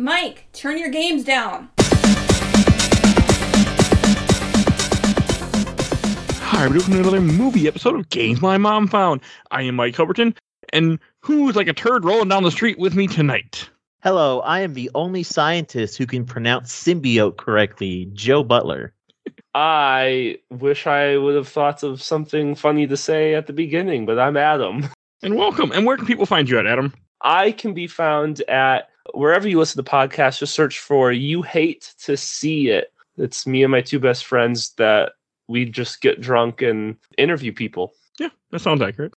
Mike, turn your games down. Hi, we're doing another movie episode of Games My Mom Found. I am Mike Huberton, and who's like a turd rolling down the street with me tonight? Hello, I am the only scientist who can pronounce symbiote correctly, Joe Butler. I wish I would have thought of something funny to say at the beginning, but I'm Adam. And welcome. And where can people find you at, Adam? I can be found at wherever you listen to podcasts, just search for You Hate to See It. It's me and my two best friends that we just get drunk and interview people. Yeah, that sounds accurate.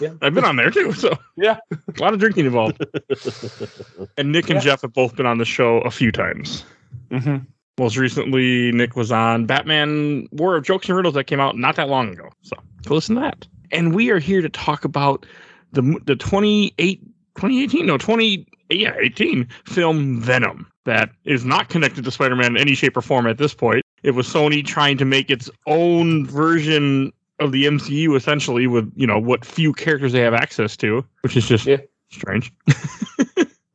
Yeah. I've been on there too, so Yeah. a lot of drinking involved. And Nick and Yeah. Jeff have both been on the show a few times. Mm-hmm. Most recently, Nick was on Batman War of Jokes and Riddles that came out not that long ago. So go listen to that. And we are here to talk about the the 28, 2018, no, 20, yeah, 18 film Venom that is not connected to Spider Man in any shape or form at this point. It was Sony trying to make its own version of the MCU essentially with, you know, what few characters they have access to, which is just Yeah. strange.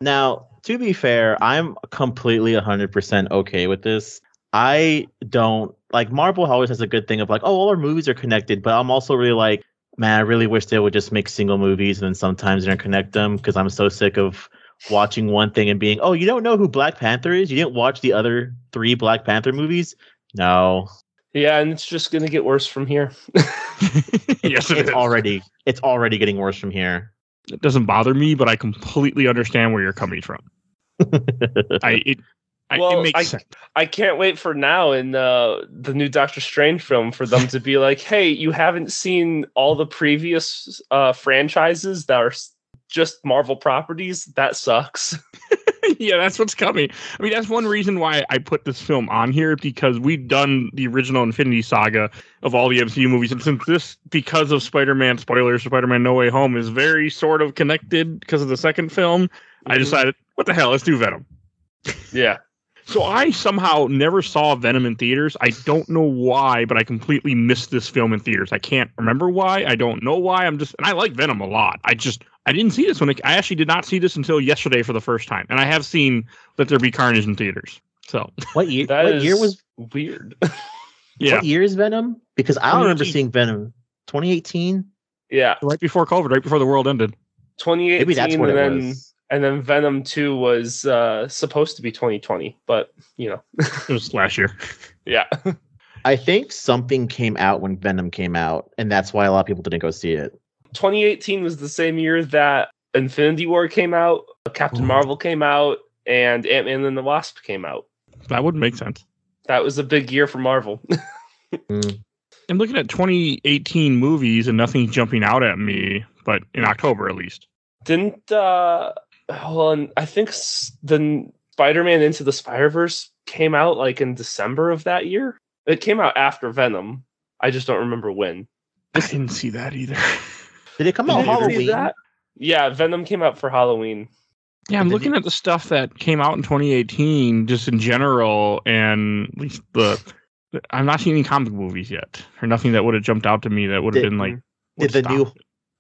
Now, to be fair, I'm completely 100% okay with this. I don't like Marvel always has a good thing of like, oh, all our movies are connected, but I'm also really like, man, I really wish they would just make single movies and then sometimes interconnect them because I'm so sick of watching one thing and being, oh, you don't know who Black Panther is? You didn't watch the other three Black Panther movies? No, Yeah, and it's just gonna get worse from here. yes, it it's is. already it's already getting worse from here. It doesn't bother me, but I completely understand where you're coming from. I it, I, Well, it makes I- sense. I can't wait for now in uh, the new Doctor Strange film for them to be like, "Hey, you haven't seen all the previous uh, franchises that are s- just Marvel properties? That sucks." yeah, that's what's coming. I mean, that's one reason why I put this film on here because we've done the original Infinity Saga of all the MCU movies, and since this, because of Spider-Man spoilers, Spider-Man No Way Home is very sort of connected because of the second film. I Mhm. decided, what the hell, let's do Venom. Yeah, So I somehow never saw Venom in theaters. I don't know why, but I completely missed this film in theaters. I can't remember why. I don't know why. I'm just and I like Venom a lot. I just I didn't see this one. I actually did not see this until yesterday for the first time. And I have seen Let There Be Carnage in theaters. So What year? that what is year was weird. yeah, What year is Venom? Because I don't remember seeing Venom. 2018? yeah, right before COVID, right before the world ended. 2018, Maybe that's what and it then was. And then Venom Two was uh, supposed to be 2020, but you know, It was last year. yeah, I think something came out when Venom came out, and that's why a lot of people didn't go see it. 2018 was the same year that Infinity War came out, Captain Ooh. Marvel came out, and Ant Man and the Wasp came out. That would make sense. That was a big year for Marvel. Mm. I'm looking at 2018 movies and nothing's jumping out at me, but in October at least. Didn't uh well, and I think the Spider-Man Into the Spider-Verse came out like in December of that year. It came out after Venom. I just don't remember when. I didn't see that either. Did it come out Halloween? Yeah, Venom came out for Halloween. Yeah, I'm looking at the stuff that came out in 2018, just in general, and at least the. I'm not seeing any comic movies yet, or nothing that would have jumped out to me that would have been like. Did the new it.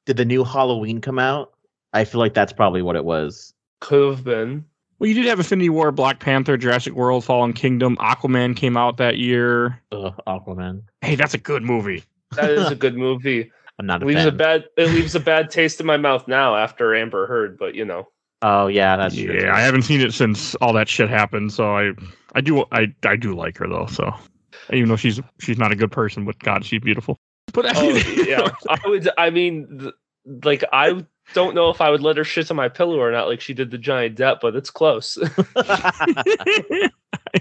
did the new Halloween come out? I feel like that's probably what it was. Could have been. Well, you did have Infinity War, Black Panther, Jurassic World, Fallen Kingdom, Aquaman came out that year. Ugh, Aquaman. Hey, that's a good movie. That is a good movie. I'm not a leaves fan. a bad it leaves a bad taste in my mouth now after Amber Heard, but you know. oh yeah, that's true. yeah, I haven't seen it since all that shit happened, so I, I do, I, I do like her though. So, even though she's she's not a good person, but God, she's beautiful. But I Oh mean, yeah, I would. I mean, th- like I don't know if I would let her shit on my pillow or not, like she did the Johnny Depp, but it's close.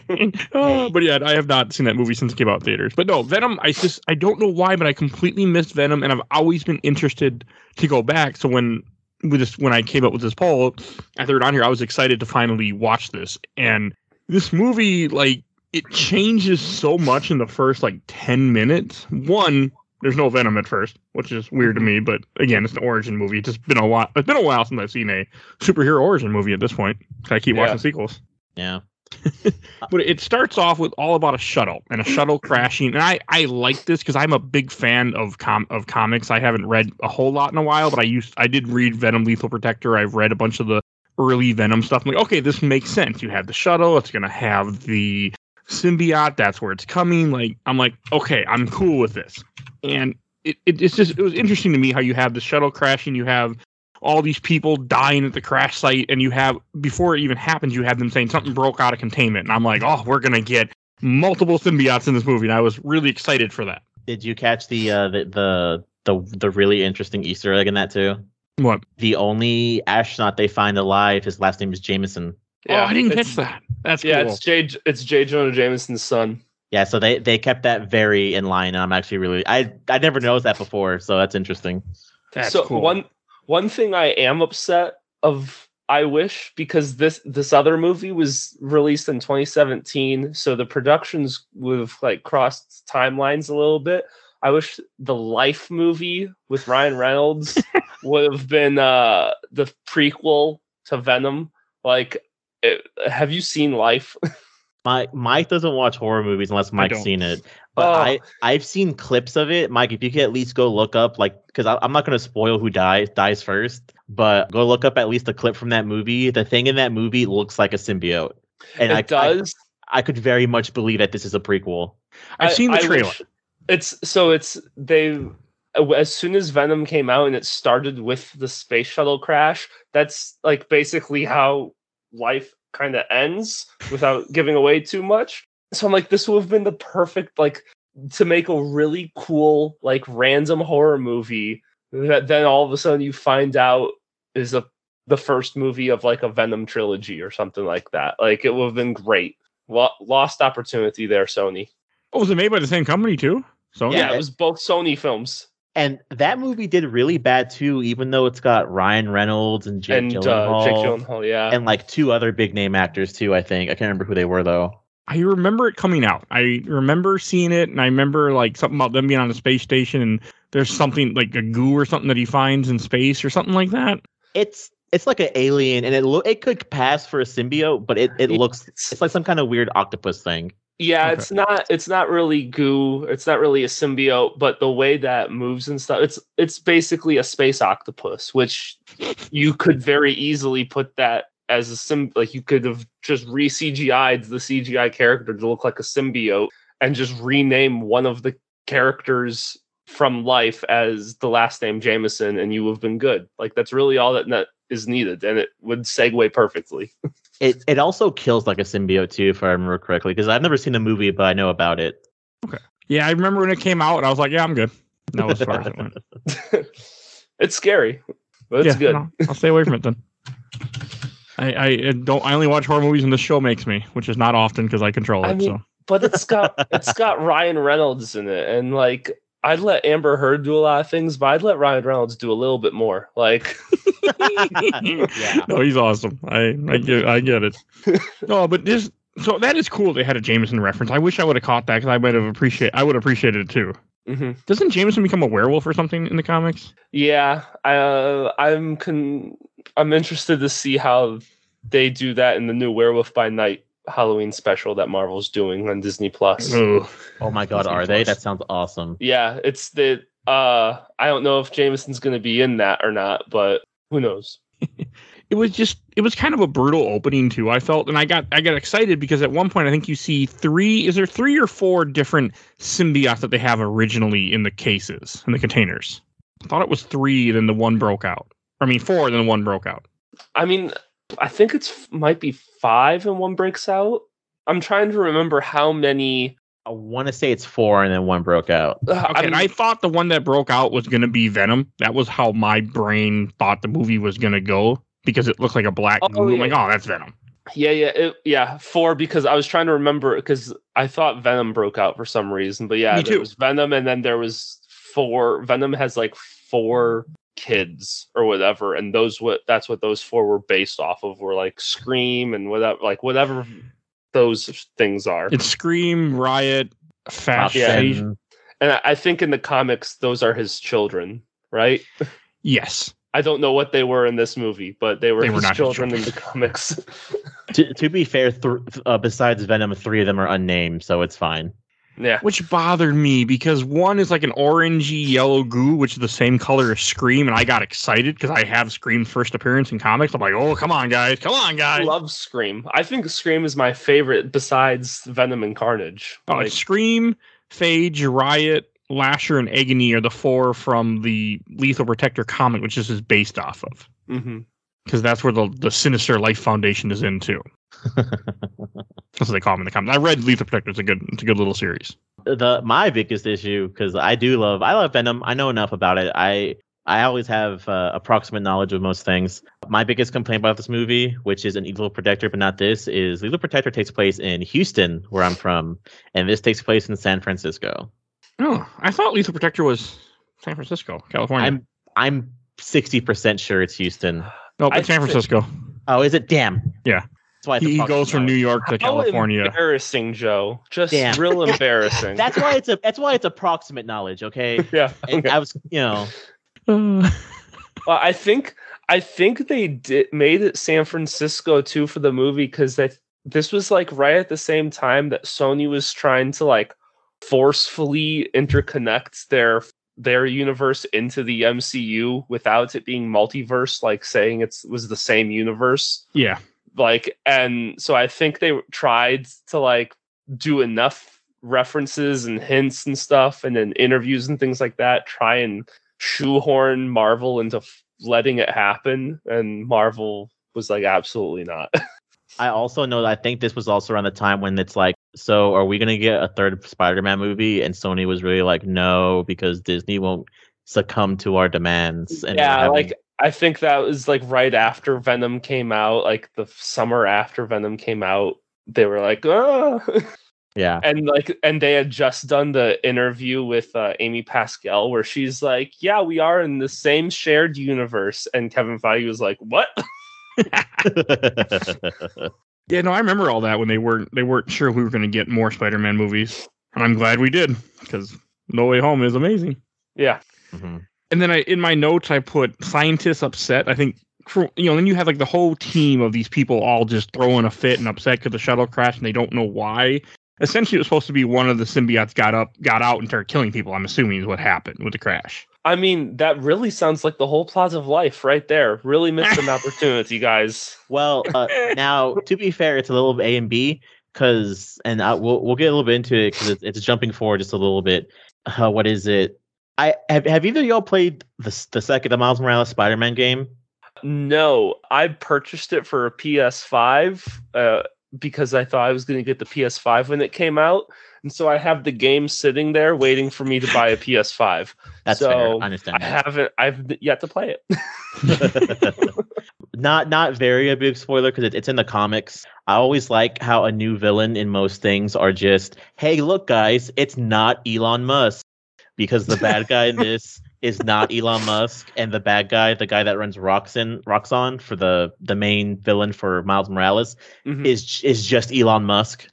oh, but yeah, I have not seen that movie since it came out in theaters. But no, Venom, I just I don't know why, but I completely missed Venom, and I've always been interested to go back. So when we just when I came up with this poll, I threw it on here. I was excited to finally watch this, and this movie like it changes so much in the first like ten minutes. One. There's no Venom at first, which is weird to mm-hmm. me, but again, it's an origin movie. It's just been a while. It's been a while since I've seen a superhero origin movie at this point. I keep Yeah. watching sequels. yeah. But it starts off with all about a shuttle and a shuttle crashing. And I, I like this because I'm a big fan of com of comics. I haven't read a whole lot in a while, but I used I did read Venom Lethal Protector. I've read a bunch of the early Venom stuff. I'm like, okay, this makes sense. You have the shuttle, it's gonna have the symbiote, that's where it's coming. Like, I'm like, okay, I'm cool with this. And it, it it's just it was interesting to me how you have the shuttle crashing, you have all these people dying at the crash site, and you have before it even happens, you have them saying something broke out of containment. And I'm like, oh, we're gonna get multiple symbiotes in this movie, and I was really excited for that. Did you catch the uh the the the, the really interesting Easter egg in that too? What? The only astronaut they find alive, his last name is Jameson. oh, I didn't catch that. That's Yeah, cool. it's Jay. It's Jay Jonah Jameson's son. Yeah, so they they kept that very in line, and I'm actually really I I never noticed that before, so that's interesting. That's so cool. one one thing I am upset of I wish because this this other movie was released in 2017, so the productions would have like crossed timelines a little bit. I wish the Life movie with Ryan Reynolds would have been uh the prequel to Venom. Like, it, Uh, have you seen Life? Mike Mike doesn't watch horror movies unless Mike's seen it. But Oh. I I've seen clips of it, Mike. If you could at least go look up, like, because I'm not going to spoil who dies dies first, but go look up at least a clip from that movie. The thing in that movie looks like a symbiote, and it I, I does. I could very much believe that this is a prequel. I've I- seen the I trailer. wish- it's so it's they as soon as Venom came out and it started with the space shuttle crash. That's like basically how life kind of ends without giving away too much. So I'm like, this would have been the perfect like to make a really cool like random horror movie that then all of a sudden you find out is a the first movie of like a Venom trilogy or something like that. Like it would have been great. Lo- lost opportunity there, Sony. Oh, was it made by the same company too? So Yeah, Yeah, it was both Sony films And that movie did really bad too, even though it's got Ryan Reynolds and Jake and Gyllenhaal uh, Jake Gyllenhaal. Yeah, and like two other big name actors too. I think I can't remember who they were though. I remember it coming out. I remember seeing it, and I remember like something about them being on a space station, and there's something like a goo or something that he finds in space or something like that. It's it's like an alien, and it lo- it could pass for a symbiote, but it, it looks it's- it's like some kind of weird octopus thing. Yeah. Okay. It's not. It's not really goo. It's not really a symbiote, but the way that moves and stuff. It's it's basically a space octopus, which you could very easily put that as a sim. Like you could have just re CGI'd the CGI character to look like a symbiote and just rename one of the characters from life as the last name Jameson, and you have been good. Like that's really all that that is needed, and it would segue perfectly. It it also kills like a symbiote too, if I remember correctly, because I've never seen the movie, but I know about it. Okay. Yeah, I remember when it came out, and I was like, "Yeah, I'm good." That was as far as it went. it's scary, but it's yeah, good. no, I'll stay away from it then. I, I I don't. I only watch horror movies, and the show makes me, which is not often because I control it. I mean- so But it's got it's got Ryan Reynolds in it, and like I'd let Amber Heard do a lot of things, but I'd let Ryan Reynolds do a little bit more. Like, Yeah. no, he's awesome. I I get I get it. No, but this so that is cool. They had a Jameson reference. I wish I would have caught that because I might have appreciate. I would appreciate it too. mhm. Doesn't Jameson become a werewolf or something in the comics? yeah, uh, I'm con- I'm interested to see how they do that in the new Werewolf by Night Halloween special that Marvel's doing on Disney Plus. Oh, Oh my god, Disney are they? That sounds awesome. Yeah, it's the uh I don't know if Jameson's gonna be in that or not, but who knows? it was just it was kind of a brutal opening too. I felt, and I got I got excited because at one point I think you see three. Is there three or four different symbiotes that they have originally in the cases in the containers? I thought it was three, then the one broke out. I mean, four, then one broke out. I mean, I think it's might be five and one breaks out. I'm trying to remember how many. I want to say it's four, and then one broke out. Uh, Okay, I'm- and I thought the one that broke out was going to be Venom. That was how my brain thought the movie was going to go because it looked like a black Oh, goo. I'm yeah. like, oh, that's Venom. yeah, yeah, it, yeah, four because I was trying to remember because I thought Venom broke out for some reason, but yeah, Me there too. was Venom, and then there was four. Venom has like four kids or whatever, and those what that's what those four were based off of were like Scream and whatever, like whatever those things are. It's Scream, Riot, Fast. Yeah. And And I, I think in the comics, those are his children, right? Yes. I don't know what they were in this movie, but they were They were his not his children in the comics. to, to be fair, th- uh, besides Venom, three of them are unnamed, so it's fine. Yeah. which bothered me because one is like an orangey yellow goo, which is the same color as Scream, and I got excited because I have Scream's first appearance in comics. I'm like, oh, come on, guys, come on, guys. I love Scream. I think Scream is my favorite besides Venom and Carnage. Oh, Like, Scream, Phage, Riot, Lasher, and Agony are the four from the Lethal Protector comic, which this is based off of. Mm-hmm. Because that's where the, the Sinister Life Foundation is in too. That's what they call them in the comics. I read Lethal Protector. It's a good, it's a good little series. the my biggest issue because I do love I love Venom. I know enough about it. I I always have uh, approximate knowledge of most things. My biggest complaint about this movie, which is an Evil Protector, but not this, is Lethal Protector takes place in Houston, where I'm from, and this takes place in San Francisco. Oh, I thought Lethal Protector was San Francisco, California. I'm I'm sixty percent sure it's Houston. nope, I it's San Francisco. Oh, is it? Damn. Yeah. That's why it's He, he goes from New. York to How California. embarrassing, Joe. Just Damn. real embarrassing. That's why it's a that's why it's approximate knowledge. Okay. yeah. And I was you know Well, I think I think they did made it San Francisco too for the movie because that this was like right at the same time that Sony was trying to like forcefully interconnect their their universe into the MCU without it being multiverse, like saying it was the same universe. yeah. Like, and so I think they tried to like do enough references and hints and stuff, and then interviews and things like that, try and shoehorn Marvel into f- letting it happen. And Marvel was like, absolutely not. I also know that I think this was also around the time when it's like, so are we gonna get a third Spider-Man movie? And Sony was really like, no, because Disney won't succumb to our demands. And yeah, having- like I think that was like right after Venom came out, like the summer after Venom came out. They were like, oh. yeah, and like and they had just done the interview with uh, Amy Pascal where she's like, "Yeah, we are in the same shared universe," and Kevin Feige was like, "What?" Yeah, no, I remember all that when they weren't they weren't sure we were going to get more Spider-Man movies, and I'm glad we did because No Way Home is amazing. yeah, Mhm. And then I in my notes I put scientists upset. I think you know, then you have like the whole team of these people all just throwing a fit and upset because the shuttle crashed and they don't know why. Essentially, it was supposed to be one of the symbiotes got up, got out, and started killing people. I'm assuming is what happened with the crash. I mean that really sounds like the whole plot of life right there. Really missed an opportunity, guys. Well, uh, now to be fair, it's a little A and B because, and I, we'll we'll get a little bit into it because it's, it's jumping forward just a little bit. Uh, what is it? I have have either of y'all played the the second the Miles Morales Spider Man game? No, I purchased it for a PS5 uh, because I thought I was going to get the PS5 when it came out, and so I have the game sitting there waiting for me to buy a PS5. That's So, fair. I understand. I haven't. I've yet to play it. not not very a big spoiler because it, it's in the comics. I always like how a new villain in most things are just, hey, look, guys, it's not Elon Musk because the bad guy in this is not Elon Musk, and the bad guy, the guy that runs Roxxon, Roxxon for the the main villain for Miles Morales, Mhm. is is just Elon Musk.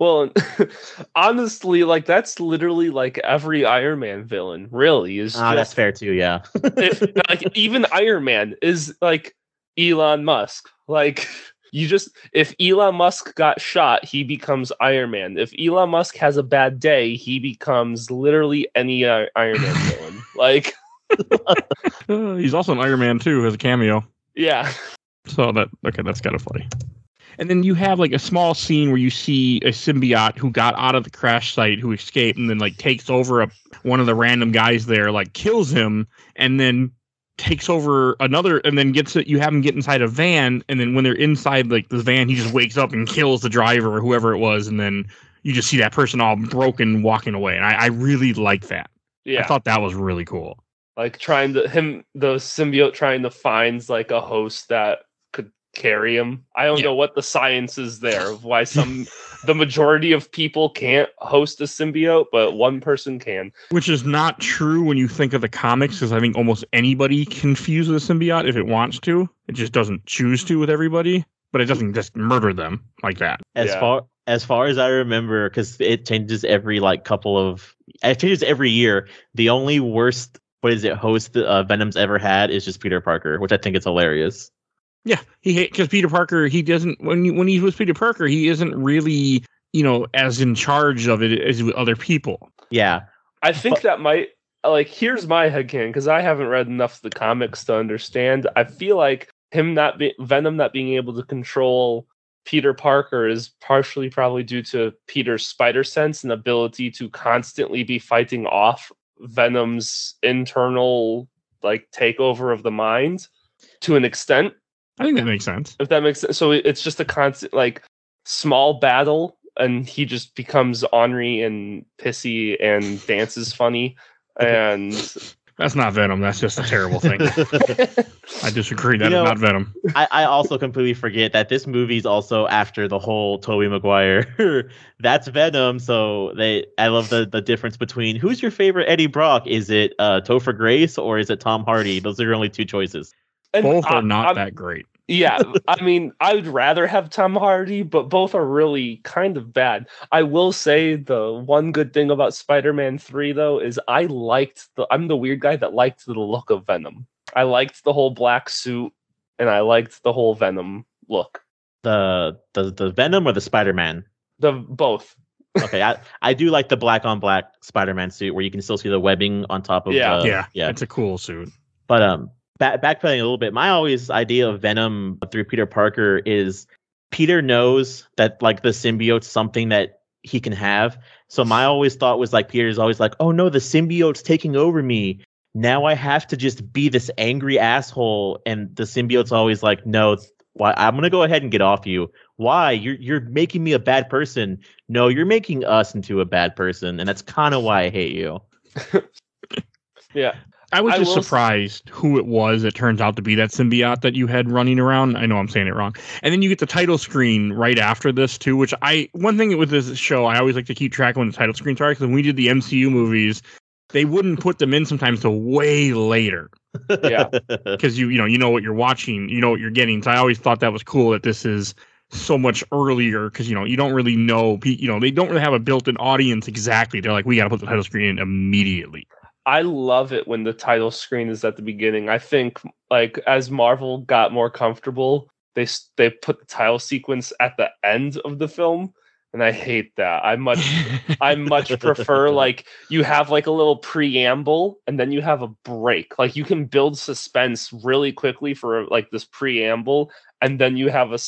Well, honestly, like that's literally like every Iron Man villain. Really, is Ah, that's fair too. Yeah. if, like even Iron Man is like Elon Musk. Like you just if Elon Musk got shot, he becomes Iron Man. If Elon Musk has a bad day, he becomes literally any uh, Iron Man villain. Like Uh, he's also an Iron Man too, as a cameo. yeah, So that okay, that's kind of funny. And then you have like a small scene where you see a symbiote who got out of the crash site, who escaped, and then like takes over a, one of the random guys there, like kills him, and then takes over another, and then gets it. You have him get inside a van, and then when they're inside like the van, he just wakes up and kills the driver or whoever it was, and then you just see that person all broken walking away. And I, I really like that. yeah I thought that was really cool. like trying to him the symbiote trying to find like a host that could carry him. I don't Yeah. know what the science is there of why some the majority of people can't host a symbiote, but one person can. Which is not true when you think of the comics, because I think almost anybody can fuse with a symbiote if it wants to. It just doesn't choose to with everybody, but it doesn't just murder them like that. As Yeah. far as far as I remember, because it changes every like couple of it changes every year. The only worst what is it host uh, Venom's ever had is just Peter Parker, which I think is hilarious. Yeah, he because Peter Parker. He doesn't when you, when he's with Peter Parker, he isn't really you know, as in charge of it as with other people. Yeah. I think But- that might like here's my headcanon because I haven't read enough of the comics to understand. I feel like him not be Venom not being able to control Peter Parker is partially probably due to Peter's spider sense and ability to constantly be fighting off Venom's internal like takeover of the mind to an extent. I think that makes sense. If that makes sense. So it's just a constant like small battle and he just becomes ornery and pissy and dances funny and That's not Venom. That's just a terrible thing. I disagree. That is You know- not Venom. I, I also completely forget that this movie's also after the whole Tobey Maguire. That's Venom. So they I love the the difference between who's your favorite Eddie Brock? Is it uh Topher Grace or is it Tom Hardy? Those are your only two choices. And Both I- are not I'm- that great. yeah, I mean, I would rather have Tom Hardy, but both are really kind of bad. I will say the one good thing about Spider-Man 3 though is I liked the I'm the weird guy that liked the look of Venom. I liked the whole black suit and I liked the whole Venom look. The the the Venom or the Spider Man? The both. Okay, I, I do like the black on black Spider Man suit where you can still see the webbing on top of Yeah. the yeah, yeah. It's a cool suit. But um, back backpedaling a little bit, my always idea of Venom through Peter Parker is Peter knows that like the symbiote's something that he can have. So my always thought was like Peter's always like, oh no, the symbiote's taking over me. Now I have to just be this angry asshole, and the symbiote's always like, no, why? I'm gonna go ahead and get off you. Why? You're you're making me a bad person. No, you're making us into a bad person, and that's kind of why I hate you. Yeah. I was I just will s- surprised who it was. It turns out to be that symbiote that you had running around. I know I'm saying it wrong. And then you get the title screen right after this too, which I one thing with this show I always like to keep track of when the title screens are because when we did the MCU movies, they wouldn't put them in sometimes till way later Yeah. because you you know you know what you're watching, you know what you're getting. So I always thought that was cool that this is so much earlier because you know you don't really know you know they don't really have a built-in audience exactly. They're like we got to put the title screen in immediately. I love it when the title screen is at the beginning. I think like as Marvel got more comfortable, they they put the title sequence at the end of the film, and I hate that. I much I much prefer like you have like a little preamble and then you have a break. Like you can build suspense really quickly for like this preamble, and then you have a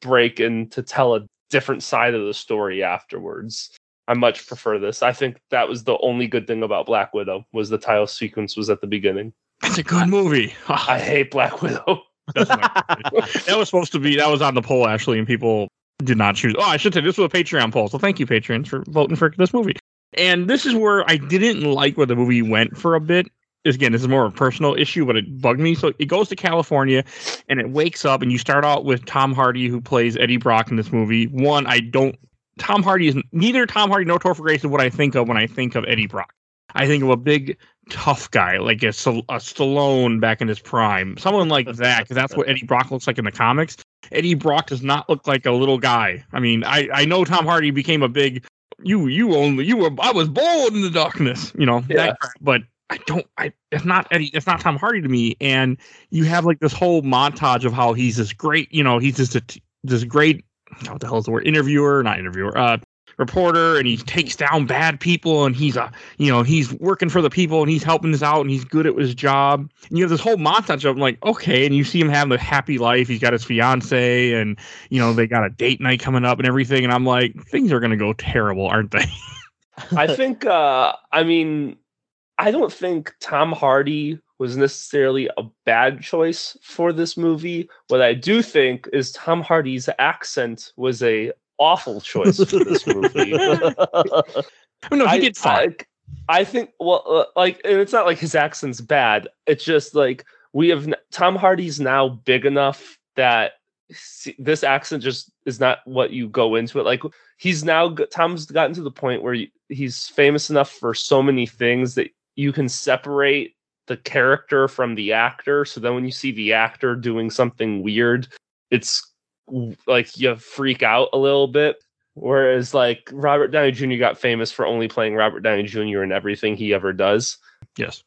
break and to tell a different side of the story afterwards. I much prefer this. I think that was the only good thing about Black Widow was the title sequence was at the beginning. It's a good movie. I hate Black Widow. That was supposed to be that was on the poll actually, and people did not choose. Oh, I should say this was a Patreon poll. So thank you, patrons, for voting for this movie. And this is where I didn't like where the movie went for a bit. Again, this is more of a personal issue, but it bugged me. So it goes to California and it wakes up, and you start out with Tom Hardy, who plays Eddie Brock in this movie. One, I don't. Tom Hardy is neither Tom Hardy nor Topher Grace is what I think of when I think of Eddie Brock. I think of a big tough guy like a, a Stallone back in his prime, someone like that, because that's what Eddie Brock looks like in the comics. Eddie Brock does not look like a little guy. I mean, I I know Tom Hardy became a big you you only you were I was born in the darkness, you know, Yeah. that but I don't I it's not Eddie it's not Tom Hardy to me and you have like this whole montage of how he's this great, you know, he's just a this great what the hell is the word? Interviewer, not interviewer, uh reporter and he takes down bad people and he's a you know he's working for the people and he's helping us out and he's good at his job. And you have this whole montage of him like okay and you see him having a happy life. He's got his fiance and you know they got a date night coming up and everything and i'm like things are going to go terrible aren't they? I think uh I mean I don't think Tom Hardy was necessarily a bad choice for this movie. What I do think is Tom Hardy's accent was a awful choice for this movie. I mean, no he did fine I, I think well, uh, like and it's not like his accent's bad. It's just like we have Tom Hardy's now big enough that this accent just is not what you go into it. Like he's now Tom's gotten to the point where he's famous enough for so many things that you can separate the character from the actor. So then when you see the actor doing something weird, it's like you freak out a little bit. Whereas like Robert Downey Jr. got famous for only playing Robert Downey Jr. in everything he ever does. yes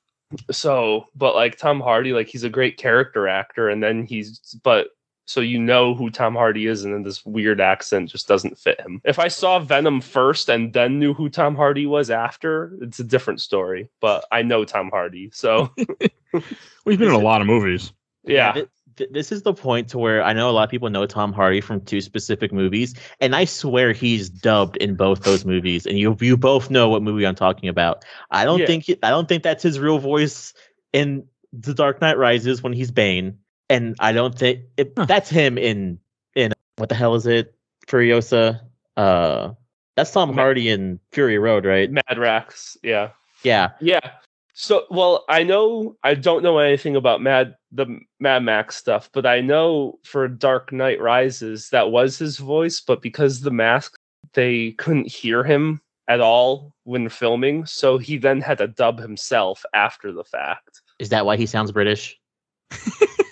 So, but like Tom Hardy, like he's a great character actor, and then he's but so you know who Tom Hardy is, and then this weird accent just doesn't fit him. If I saw Venom first and then knew who Tom Hardy was after, it's a different story. But I know Tom Hardy, so we've been in a lot of movies. yeah. thi- thi- this is the point to where I know a lot of people know Tom Hardy from two specific movies, and I swear he's dubbed in both those movies, and you you both know what movie I'm talking about. I don't Yeah. think he, I don't think that's his real voice in The Dark Knight Rises when he's Bane, and I don't think it, Huh. that's him in in what the hell is it Furiosa? Uh, that's Tom Hardy in Fury Road, right? Mad Max, yeah. Yeah, Yeah. So, well, I know I don't know anything about Mad the Mad Max stuff, but I know for Dark Knight Rises that was his voice, but because the mask they couldn't hear him at all when filming, so he then had to dub himself after the fact. is that why he sounds British?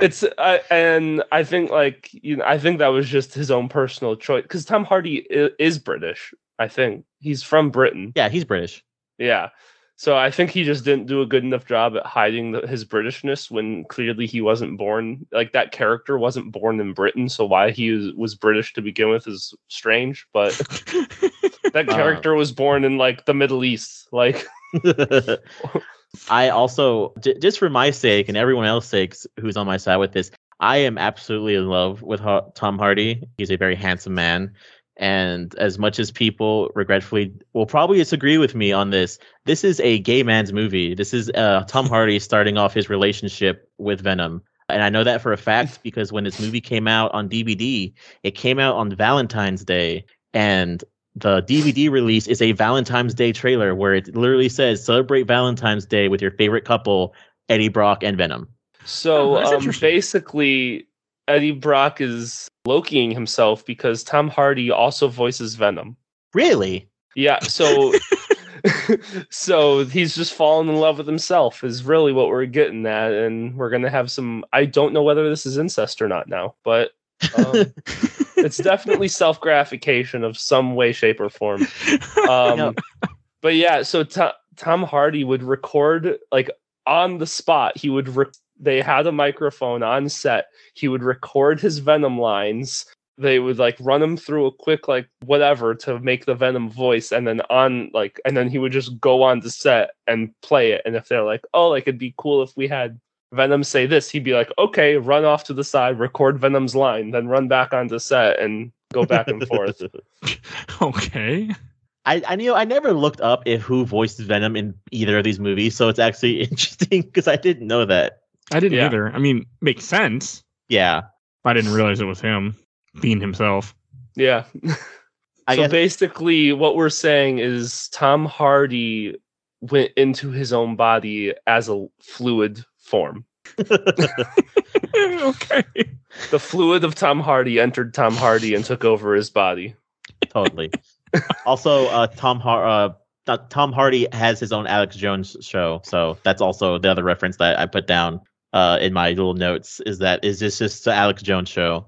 It's I and I think like you know I think that was just his own personal choice because Tom Hardy is, is British. I think he's from Britain. Yeah, he's British. Yeah. So I think he just didn't do a good enough job at hiding the, his Britishness when clearly he wasn't born like that character wasn't born in Britain. So why he was, was British to begin with is strange. But that Uh. character was born in like the Middle East. Like I also, j- just for my sake and everyone else's sakes who's on my side with this, I am absolutely in love with Ha- Tom Hardy. He's a very handsome man. And as much as people regretfully will probably disagree with me on this, this is a gay man's movie. This is uh, Tom Hardy starting off his relationship with Venom. And I know that for a fact because when this movie came out on DVD, it came out on Valentine's Day. And the DVD release is a Valentine's Day trailer where it literally says celebrate Valentine's Day with your favorite couple, Eddie Brock and Venom. so, Oh, um, basically, Eddie Brock is Lokiing himself because Tom Hardy also voices Venom. Really? Yeah, so so he's just fallen in love with himself is really what we're getting at, and we're gonna have some. I don't know whether this is incest or not now, but um, it's definitely self gratification of some way, shape, or form. Um. But yeah, so To- Tom Hardy would record like on the spot. He would. Re- they had a microphone on set. He would record his Venom lines. They would like run him through a quick like whatever to make the Venom voice, and then on like, and then he would just go on to set and play it. And if they're like, oh, like it'd be cool if we had Venom say this, he'd be like, okay, run off to the side, record Venom's line, then run back onto set and go back and forth. okay. I, I knew I never looked up if who voiced Venom in either of these movies, so it's actually interesting because I didn't know that. I didn't Yeah. either. I mean, makes sense. Yeah, I didn't realize it was him being himself. Yeah. So guess basically, what we're saying is Tom Hardy went into his own body as a fluid form. okay. The fluid of Tom Hardy entered Tom Hardy and took over his body. totally. also, uh, Tom Har- uh, uh, Tom Hardy has his own Alex Jones show, so that's also the other reference that I put down uh, in my little notes. Is that is this just the Alex Jones show?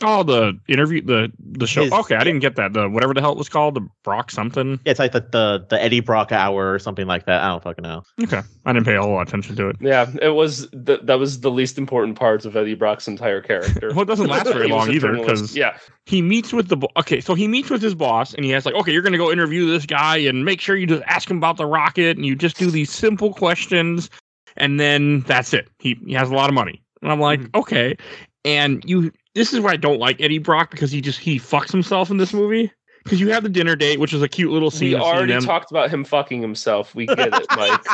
Oh, the interview, the the show. His- okay, I didn't get that. The whatever the hell it was called, the Brock something. Yeah, it's like the, the the Eddie Brock hour or something like that. I don't fucking know. Okay, I didn't pay a whole lot of attention to it. Yeah, it was th- that was the least important parts of Eddie Brock's entire character. Well, it doesn't last very long either, journalist. 'cause- yeah, He meets with the bo- okay, so he meets with his boss, and he has like, okay, you're gonna go interview this guy, and make sure you just ask him about the rocket, and you just do these simple questions, and then that's it. He he has a lot of money, and I'm like, Mhm. okay, and you. This is why I don't like Eddie Brock because he just he fucks himself in this movie. Because you have the dinner date, which is a cute little scene. we already talked about him fucking himself. We get it, Mike.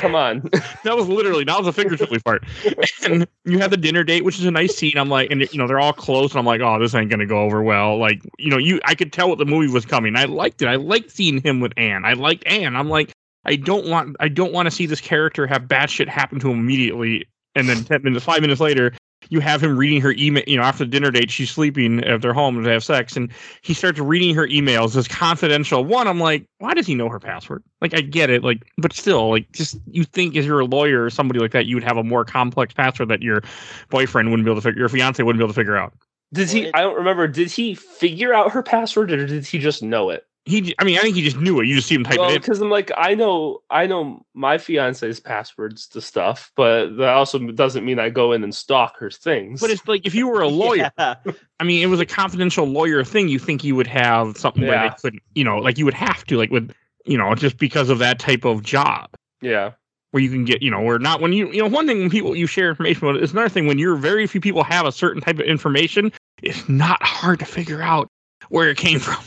Come on. that was literally that was a figuratively part. And you have the dinner date, which is a nice scene. I'm like, and you know, they're all close, and I'm like, oh, this ain't gonna go over well. Like, you know, you I could tell what the movie was coming. I liked it. I liked seeing him with Anne. I liked Anne. I'm like, I don't want I don't want to see this character have bad shit happen to him immediately, and then ten minutes, five minutes later. You have him reading her email, you know, after the dinner date, she's sleeping at their home they have sex, and he starts reading her emails, this confidential one. I'm like, why does he know her password? Like, I get it, like, but still, like, just you think if you're a lawyer or somebody like that, you would have a more complex password that your boyfriend wouldn't be able to figure, your fiance wouldn't be able to figure out. Did he? I don't remember. Did he figure out her password, or did he just know it? He, I mean, I think he just knew it. You just see him type well, it because I'm like, I know, I know my fiance's passwords to stuff, but that also doesn't mean I go in and stalk her things. But it's like if you were a lawyer, Yeah. I mean, it was a confidential lawyer thing. You think you would have something where Yeah. they couldn't, you know, like you would have to, like with, you know, just because of that type of job yeah, where you can get, you know, where not when you, you know, one thing when people you share information with, it's another thing when you're very few people have a certain type of information. It's not hard to figure out where it came from.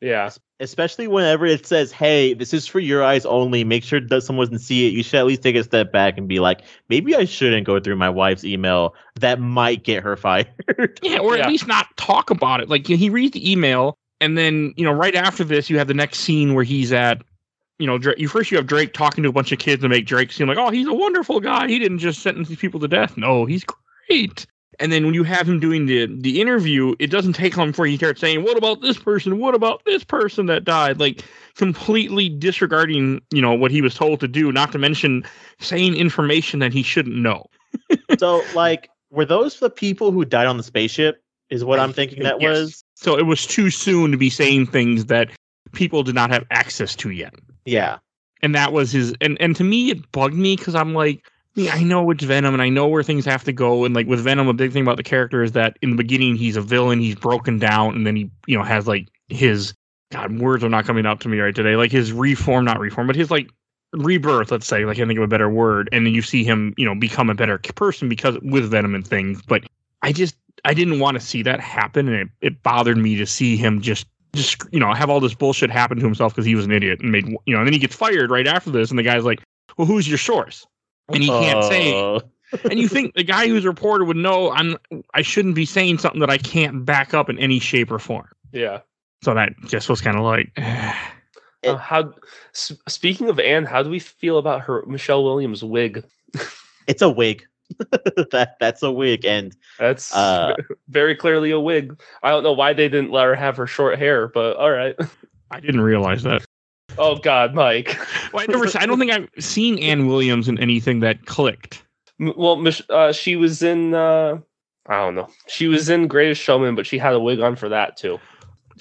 Yeah, Especially whenever it says, "Hey, this is for your eyes only. Make sure that someone doesn't see it." You should at least take a step back and be like, "Maybe I shouldn't go through my wife's email. That might get her fired." Yeah, or Yeah. at least not talk about it. Like he reads the email, and then you know, right after this, you have the next scene where he's at, you know, Drake, you first you have Drake talking to a bunch of kids to make Drake seem like, oh, he's a wonderful guy. He didn't just sentence these people to death. No, he's great. And then when you have him doing the the interview, it doesn't take long before he starts saying, "What about this person? What about this person that died?" Like completely disregarding, you know, what he was told to do. Not to mention saying information that he shouldn't know. so, like, were those the people who died on the spaceship? Is what I'm thinking that Yes. was. So it was too soon to be saying things that people did not have access to yet. Yeah. And that was his and and to me it bugged me because I'm like, Mean, I know it's Venom and I know where things have to go. And like with Venom, a big thing about the character is that in the beginning he's a villain, he's broken down, and then he, you know, has like his God, words are not coming out to me right today. Like his reform, not reform, but his like rebirth, let's say, like I think of a better word, and then you see him, you know, become a better person because with Venom and things. But I just I didn't want to see that happen, and it, it bothered me to see him just just you know have all this bullshit happen to himself because he was an idiot and made you know, and then he gets fired right after this, and the guy's like, "Well, who's your source?" And he can't say, Uh, and you think the guy who's a reporter would know I'm I shouldn't be saying something that I can't back up in any shape or form. yeah. So that just was kind of like, It- Uh, how? S- speaking of Anne, how do we feel about her Michelle Williams wig? It's a wig. that that's a wig, and That's Uh, very clearly a wig. I don't know why they didn't let her have her short hair, but all right. I didn't realize that. Oh God, Mike. Well, I never. I don't think I've seen Ann Williams in anything that clicked. M- Well, uh, she was in. Uh, I don't know. She was in Greatest Showman, but she had a wig on for that too.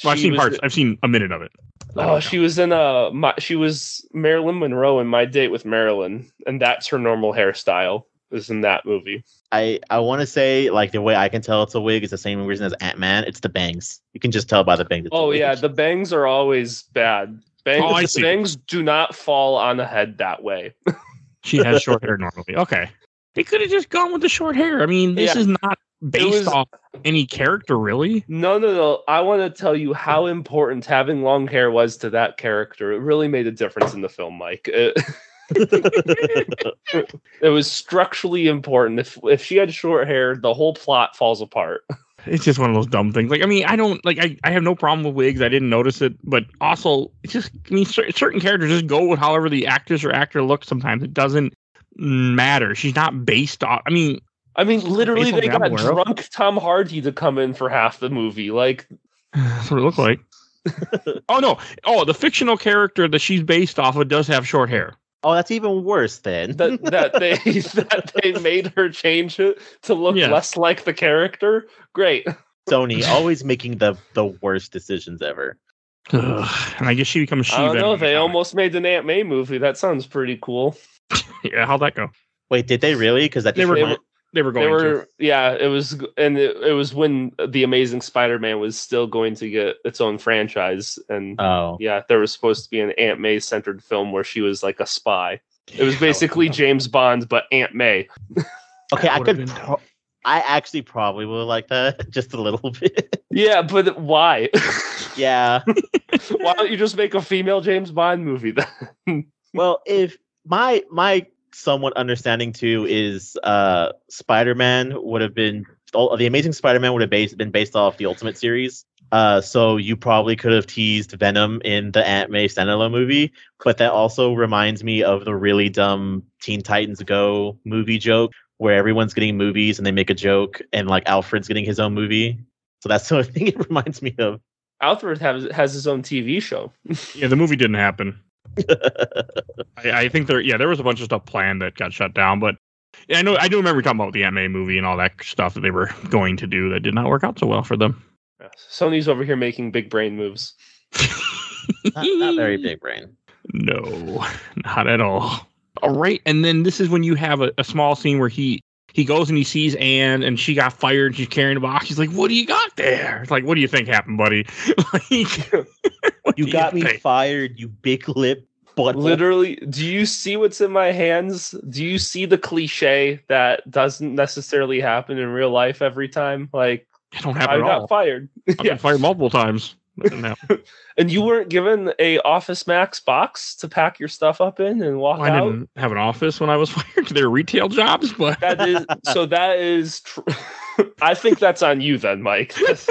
Well, I've seen was- parts. I've seen a minute of it. Oh, she was in a. my she was Marilyn Monroe in My Date with Marilyn, and that's her normal hairstyle. Is in that movie. I I want to say like the way I can tell it's a wig is the same reason as Ant Man. It's the bangs. You can just tell by the bangs. Oh yeah, the bangs are always bad. Bangs, Oh, I see. bangs do not fall on the head that way. She has short hair normally. Okay, they could have just gone with the short hair. I mean, this Yeah. is not based was- off any character, really. No, no, no. I want to tell you how important having long hair was to that character. It really made a difference in the film, Mike. It, it was structurally important. If if she had short hair, the whole plot falls apart. It's just one of those dumb things. Like, I mean, I don't like. I, I have no problem with wigs. I didn't notice it, but also, it's just. I mean, cer- certain characters just go with however the actress or actor looks. Sometimes it doesn't matter. She's not based off. I mean, I mean, literally, they got of. drunk Tom Hardy to come in for half the movie. Like, that's what it looked like. oh no! Oh, the fictional character that she's based off of does have short hair. Oh, that's even worse then. that that they that they made her change it to look Yeah. less like the character. Great. Sony always making the the worst decisions ever. Ugh. And I guess she becomes she. I don't know. Venom. They almost made an Aunt May movie. That sounds pretty cool. Yeah, how'd that go? Wait, did they really? Because that They were- remind- They were going They to. were, yeah. It was, and it, it was when the Amazing Spider-Man was still going to get its own franchise, and Oh, yeah, there was supposed to be an Aunt May centered film where she was like a spy. It was basically James Bond, but Aunt May. okay. I could. pro- I actually probably would like that just a little bit. Yeah, but why? yeah. why don't you just make a female James Bond movie then? Well, if my my somewhat understanding too is uh Spider-Man would have been the Amazing Spider-Man would have based, been based off the Ultimate series. Uh, so you probably could have teased Venom in the Aunt May standalone movie, but that also reminds me of the really dumb Teen Titans Go movie joke where everyone's getting movies and they make a joke and like Alfred's getting his own movie. So that's the thing it reminds me of. Alfred has has his own TV show. Yeah, the movie didn't happen. I, I think there, yeah, there was a bunch of stuff planned that got shut down, but yeah, I know, I do remember talking about the Aunt May movie and all that stuff that they were going to do that did not work out so well for them. Sony's over here making big brain moves. not, not very big brain. No, not at all. All right, and then this is when you have a, a small scene where he he goes and he sees Anne and she got fired. And she's carrying a box. He's like, "What do you got there?" It's like, "What do you think happened, buddy?" like, what You do got me think? fired, you big lip butt. Literally, do you see what's in my hands? Do you see the cliche that doesn't necessarily happen in real life every time? Like, I don't I happen at got all. fired. I've yeah. been fired multiple times. That. And you weren't given a Office Max box to pack your stuff up in and walk Well, I out? didn't have an office when I was fired. They were retail jobs, but That is so that is tr- I think that's on you then, Mike. Is-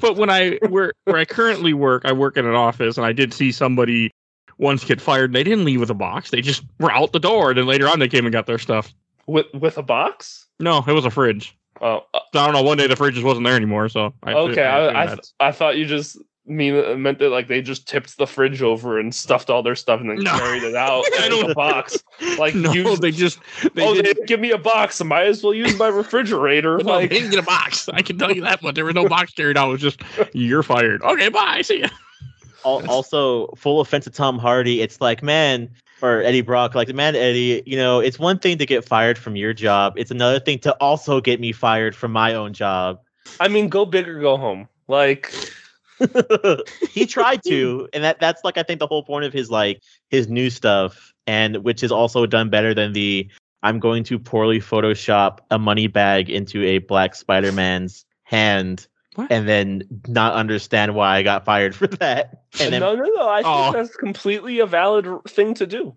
but when I where where I currently work, I work in an office, and I did see somebody once get fired. and They didn't leave with a box; they just were out the door. And then later on, they came and got their stuff. with with a box? No, it was a fridge. Oh, uh, So I don't know. One day the fridge just wasn't there anymore. So I okay. I I, I, th- I thought you just mean uh, meant that like they just tipped the fridge over and stuffed all their stuff and then No. carried it out in a box. Like no, you- they just they oh, didn't. didn't give me a box. I might as well use my refrigerator. well, like they didn't get a box. I can tell you that, but there was no box carried out. It was just you're fired. Okay, bye. See ya. Also, full offense to Tom Hardy, it's like, man, or Eddie Brock, like, man, Eddie, you know, it's one thing to get fired from your job. It's another thing to also get me fired from my own job. I mean, go big or go home. Like he tried to, and that that's like I think the whole point of his like his new stuff, and which is also done better than the I'm going to poorly Photoshop a money bag into a black Spider Man's hand. What? And then not understand why I got fired for that, and then no, no, no. I think Oh. that's completely a valid thing to do.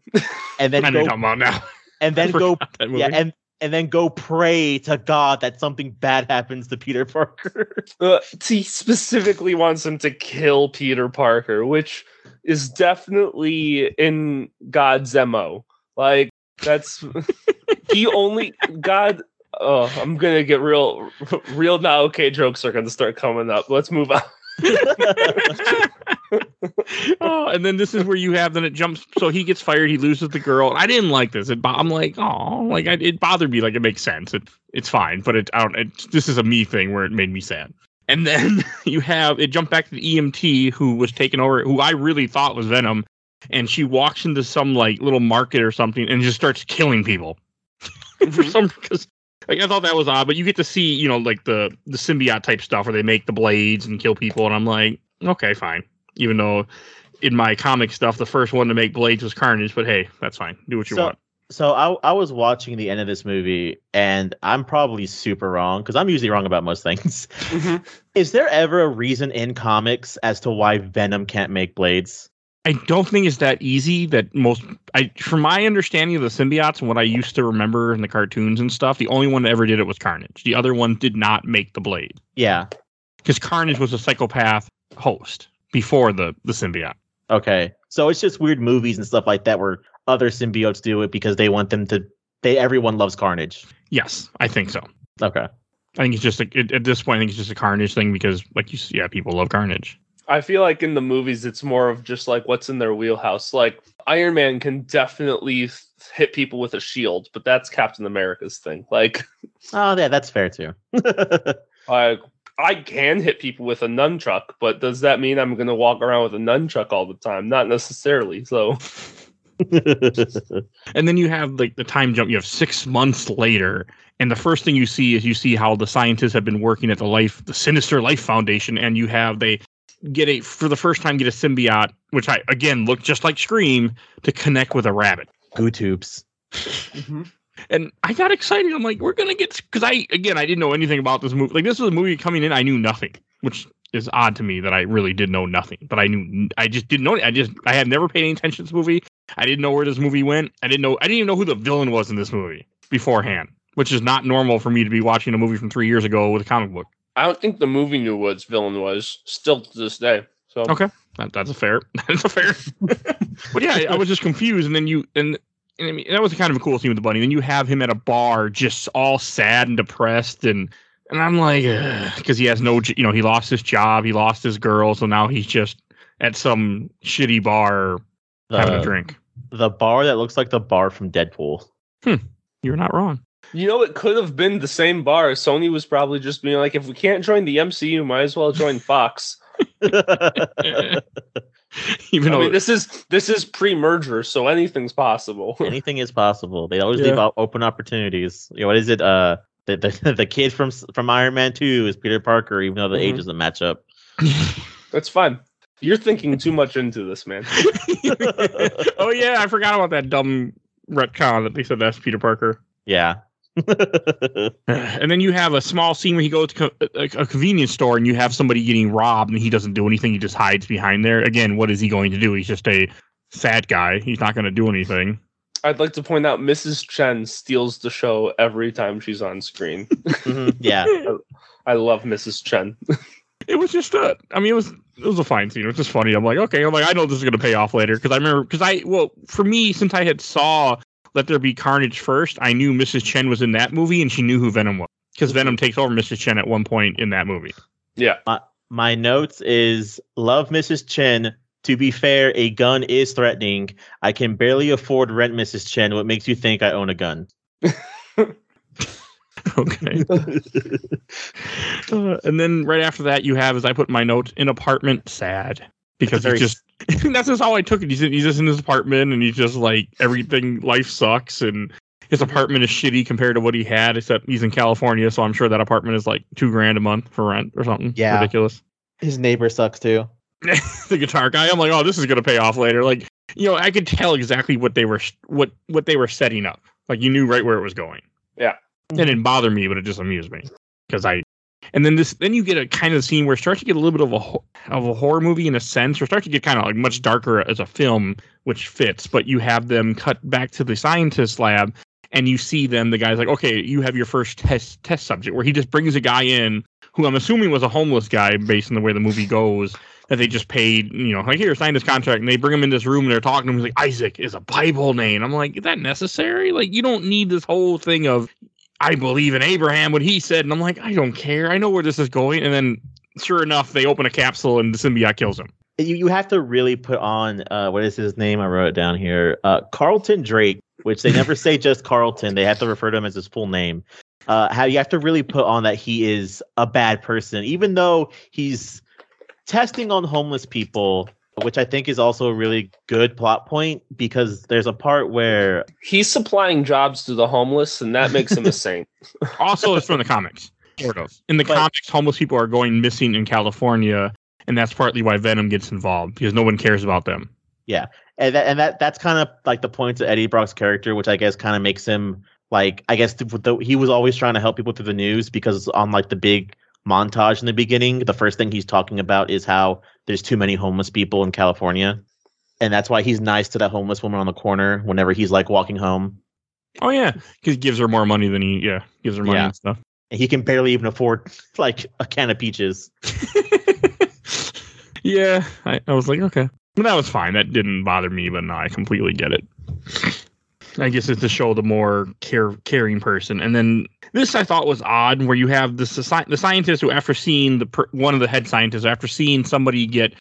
and then know go you're talking about now. and then go forgot that movie. yeah, and and then go pray to God that something bad happens to Peter Parker. Uh, he specifically wants him to kill Peter Parker, which is definitely in God's mo. Like that's he only God. Oh, I'm gonna get real, real now. Okay, jokes are gonna start coming up. Let's move on. oh, and then this is where you have then it jumps. So he gets fired. He loses the girl. I didn't like this. It, I'm like, oh, like I, it bothered me. Like it makes sense. It, it's fine, but it, I don't. It, this is a me thing where it made me sad. And then you have it jumped back to the EMT who was taken over, who I really thought was Venom, and she walks into some like little market or something and just starts killing people for mm-hmm. some because. Like I thought that was odd, but you get to see, you know, like the the symbiote type stuff where they make the blades and kill people, and I'm like, okay, fine. Even though in my comic stuff, the first one to make blades was Carnage, but hey, that's fine. Do what you So- want. So I I was watching the end of this movie, and I'm probably super wrong because I'm usually wrong about most things. Mm-hmm. Is there ever a reason in comics as to why Venom can't make blades? I don't think it's that easy. That most, I from my understanding of the symbiotes and what I used to remember in the cartoons and stuff, the only one that ever did it was Carnage. The other one did not make the blade Yeah. because Carnage was a psychopath host before the the symbiote. Okay. So it's just weird movies and stuff like that where other symbiotes do it because they want them to. They everyone loves Carnage. Yes, I think so. Okay. I think it's just a, it, at this point, I think it's just a Carnage thing because, like you, yeah, people love Carnage. I feel like in the movies, it's more of just like what's in their wheelhouse. Like Iron Man can definitely th- hit people with a shield, but that's Captain America's thing. Like, Oh yeah, that's fair too. I I can hit people with a nunchuck, but does that mean I'm going to walk around with a nunchuck all the time? Not necessarily. So, And then you have like the time jump. You have six months later, and the first thing you see is you see how the scientists have been working at the life, the Sinister Life Foundation, and you have they get a for the first time get a symbiote, which I again look just like Scream to connect with a rabbit. Goo tubes. Mm-hmm. And I got excited. I'm like, we're gonna get because I again I didn't know anything about this movie. Like this was a movie coming in, I knew nothing, which is odd to me that I really did know nothing. But I knew I just didn't know. I just I had never paid any attention to this movie. I didn't know where this movie went. I didn't know. I didn't even know who the villain was in this movie beforehand, which is not normal for me to be watching a movie from three years ago with a comic book. I don't think the movie knew what its villain was still to this day. So, Okay. That, that's a fair. That's a fair. but yeah, I, I was just confused, and then you and. and I mean, that was kind of a cool scene with the bunny. Then you have him at a bar, just all sad and depressed, and and I'm like, because he has no, you know, he lost his job, he lost his girl, so now he's just at some shitty bar having a drink. the bar that looks like the bar from Deadpool. Hmm. You're not wrong. You know, it could have been the same bar. Sony was probably just being like, if we can't join the MCU, might as well join Fox. Even I though mean, this is this is pre-merger, so anything's possible. Anything is possible. They always Yeah. leave out open opportunities. You know, what is it? Uh, the, the the kid from from Iron Man Two is Peter Parker, even though the age Mhm. doesn't match up. That's fine. You're thinking too much into this, man. oh yeah, I forgot about that dumb retcon that they said that's Peter Parker. Yeah. And then you have a small scene where he goes to co- a, a convenience store and you have somebody getting robbed and he doesn't do anything. He just hides behind there. Again, what is he going to do? He's just a sad guy. He's not going to do anything. I'd like to point out Mrs. Chen steals the show every time she's on screen. Mhm, yeah. I love Mrs. Chen. It was just a. I mean, it was it was a fine scene. It was just funny. I'm like, okay. I'm like, I know this is going to pay off later because I remember because I well for me since I had saw Let There Be Carnage first, I knew Mrs. Chen was in that movie and she knew who Venom was because Venom takes over Mrs. Chen at one point in that movie. Yeah. My notes is love Mrs. Chen. To be fair, a gun is threatening. I can barely afford rent Mrs. Chen. What makes you think I own a gun? Okay. Uh, and then right after that, you have, as I put in my note, an apartment sad because a he's just that's just how I took it. He's in, he's just in his apartment and he's just like everything. Life sucks and his apartment is shitty compared to what he had. Except he's in California, so I'm sure that apartment is like two grand a month for rent or something. Yeah. ridiculous. His neighbor sucks too. the guitar guy. I'm like, oh, this is gonna pay off later. Like, you know, I could tell exactly what they were what what they were setting up. Like, you knew right where it was going. Yeah. It didn't bother me, but it just amused me because I. And then this, then you get a kind of scene where it starts to get a little bit of a of a horror movie in a sense, or start to get kind of like much darker as a film, which fits. But you have them cut back to the scientist lab, and you see them. The guy's like, okay, you have your first test test subject, where he just brings a guy in who I'm assuming was a homeless guy based on the way the movie goes that they just paid, you know, like here, sign this contract, and they bring him in this room and they're talking to him. He's like, Isaac is a Bible name. I'm like, is that necessary? Like, you don't need this whole thing of I believe in Abraham, what he said. And I'm like, I don't care. I know where this is going. And then sure enough, they open a capsule and the symbiote kills him. You, you have to really put on uh, what is his name? I wrote it down here. Uh, Carlton Drake, which they never say just Carlton. They have to refer to him as his full name. Uh, how you have to really put on that he is a bad person, even though he's testing on homeless people, which I think is also a really good plot point because there's a part where He's supplying jobs to the homeless, and that makes him a saint. Also, it's from the comics. Sort of. In the But- comics, homeless people are going missing in California. And that's partly why Venom gets involved because no one cares about them. Yeah, and that and that that's kind of like the points of Eddie Brock's character, which I guess kind of makes him like I guess the, the, he was always trying to help people through the news because on like the big montage in the beginning, the first thing he's talking about is how there's too many homeless people in California, and that's why he's nice to that homeless woman on the corner whenever he's like walking home. Oh, yeah. Because he gives her more money than he, yeah, gives her money Yeah. and stuff. And he can barely even afford like a can of peaches. yeah, I, I was like, okay. That was fine. That didn't bother me, but no, I completely get it. I guess it's to show the more care caring person. And then this I thought was odd, where you have the the scientist who, after seeing the one of the head scientists, after seeing somebody get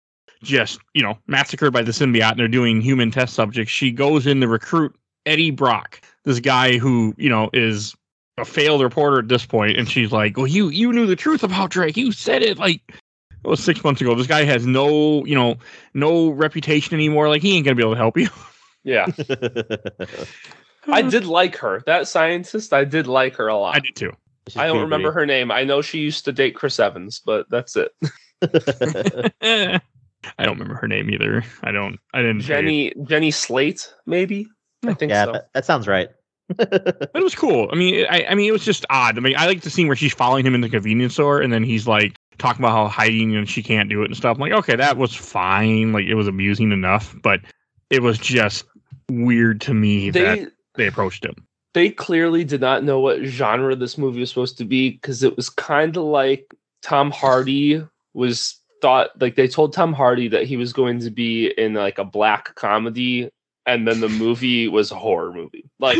just you know massacred by the symbiote, and they're doing human test subjects, she goes in to recruit Eddie Brock, this guy who you know is a failed reporter at this point, and she's like, "Well, you you knew the truth about Drake. You said it like." It was six months ago. This guy has no, you know, no reputation anymore. Like he ain't gonna be able to help you. Yeah, I did like her. That scientist, I did like her a lot. I did too. I don't remember her name. I know she used to date Chris Evans, but that's it. I don't remember her name either. I don't. I didn't. pay- Jenny Jenny Slate, maybe. I think yeah, so. that, that sounds right. But it was cool. I mean, I, I mean, it was just odd. I mean, I like the scene where she's following him in the convenience store, and then he's like talking about how hiding and she can't do it and stuff. I'm like, okay, that was fine. Like it was amusing enough, but it was just weird to me they that they approached him. they clearly did not know what genre this movie was supposed to be because it was kind of like Tom Hardy was thought like they told Tom Hardy that he was going to be in like a black comedy and then the movie was a horror movie. Like